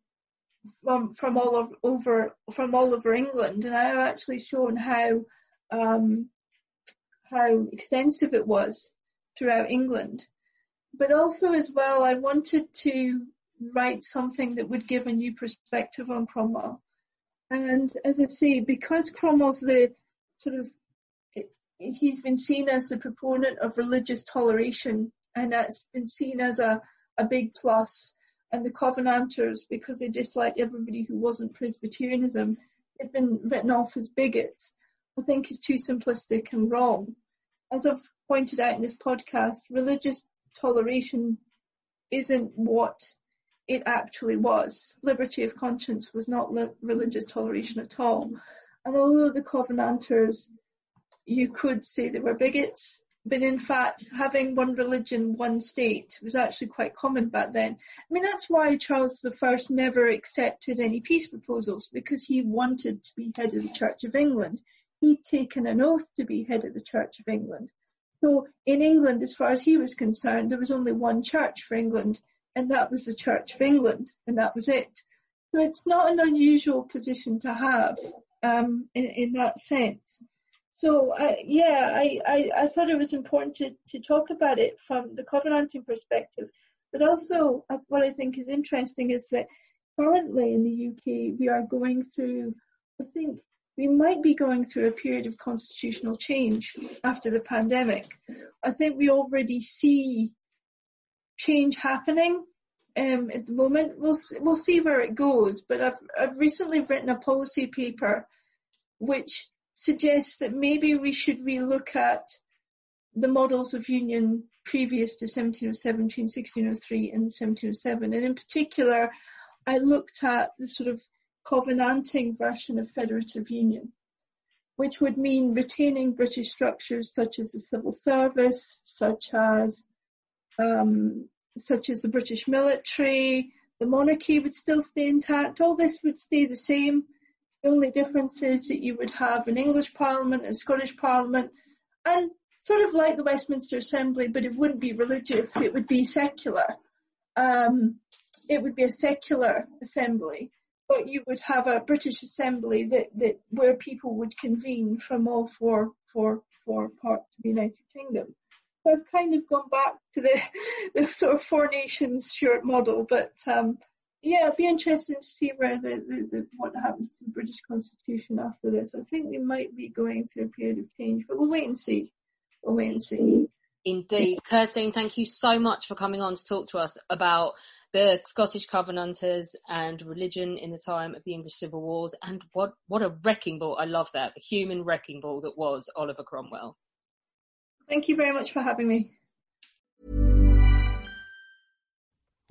[SPEAKER 3] from from all of, over from all over England, and I have actually shown how um, how extensive it was throughout England. But also as well, I wanted to write something that would give a new perspective on Cromwell. And as I say, because Cromwell's the sort of, he's been seen as a proponent of religious toleration and that's been seen as a, a big plus. And the Covenanters, because they disliked everybody who wasn't Presbyterianism, they've been written off as bigots. I think is too simplistic and wrong. As I've pointed out in this podcast, religious toleration isn't what it actually was. Liberty of conscience was not li- religious toleration at all. And although the Covenanters, you could say they were bigots, but in fact, having one religion, one state was actually quite common back then. I mean, that's why Charles I never accepted any peace proposals, because he wanted to be head of the Church of England he'd taken an oath to be head of the Church of England. So in England, as far as he was concerned, there was only one church for England, and that was the Church of England, and that was it. So it's not an unusual position to have um, in, in, that sense. So uh, yeah, I, I, I, thought it was important to, to talk about it from the Covenanting perspective, but also uh, what I think is interesting is that currently in the UK we are going through, I think, we might be going through a period of constitutional change after the pandemic. I think we already see change happening um, at the moment. We'll we'll see where it goes. But I've I've recently written a policy paper which suggests that maybe we should relook at the models of union previous to 1707, 1603 and 1707. And in particular, I looked at the sort of Covenanting version of federative union, which would mean retaining British structures such as the civil service, such as um, such as the British military, the monarchy would still stay intact. All this would stay the same. Only difference is that you would have an English Parliament and Scottish Parliament, and sort of like the Westminster Assembly, but it wouldn't be religious. It would be secular. Um, it would be a secular assembly but you would have a British Assembly that, that where people would convene from all four, four, four parts of the United Kingdom. So I've kind of gone back to the, the sort of four nations Stuart model, but um, yeah, it'd be interesting to see where the, the, the, what happens to the British Constitution after this. I think we might be going through a period of change, but we'll wait and see. We'll wait and see.
[SPEAKER 1] Indeed. Kirsteen, thank you so much for coming on to talk to us about the Scottish Covenanters and religion in the time of the English Civil Wars. And what, what a wrecking ball. I love that. The human wrecking ball that was Oliver Cromwell.
[SPEAKER 3] Thank you very much for having me.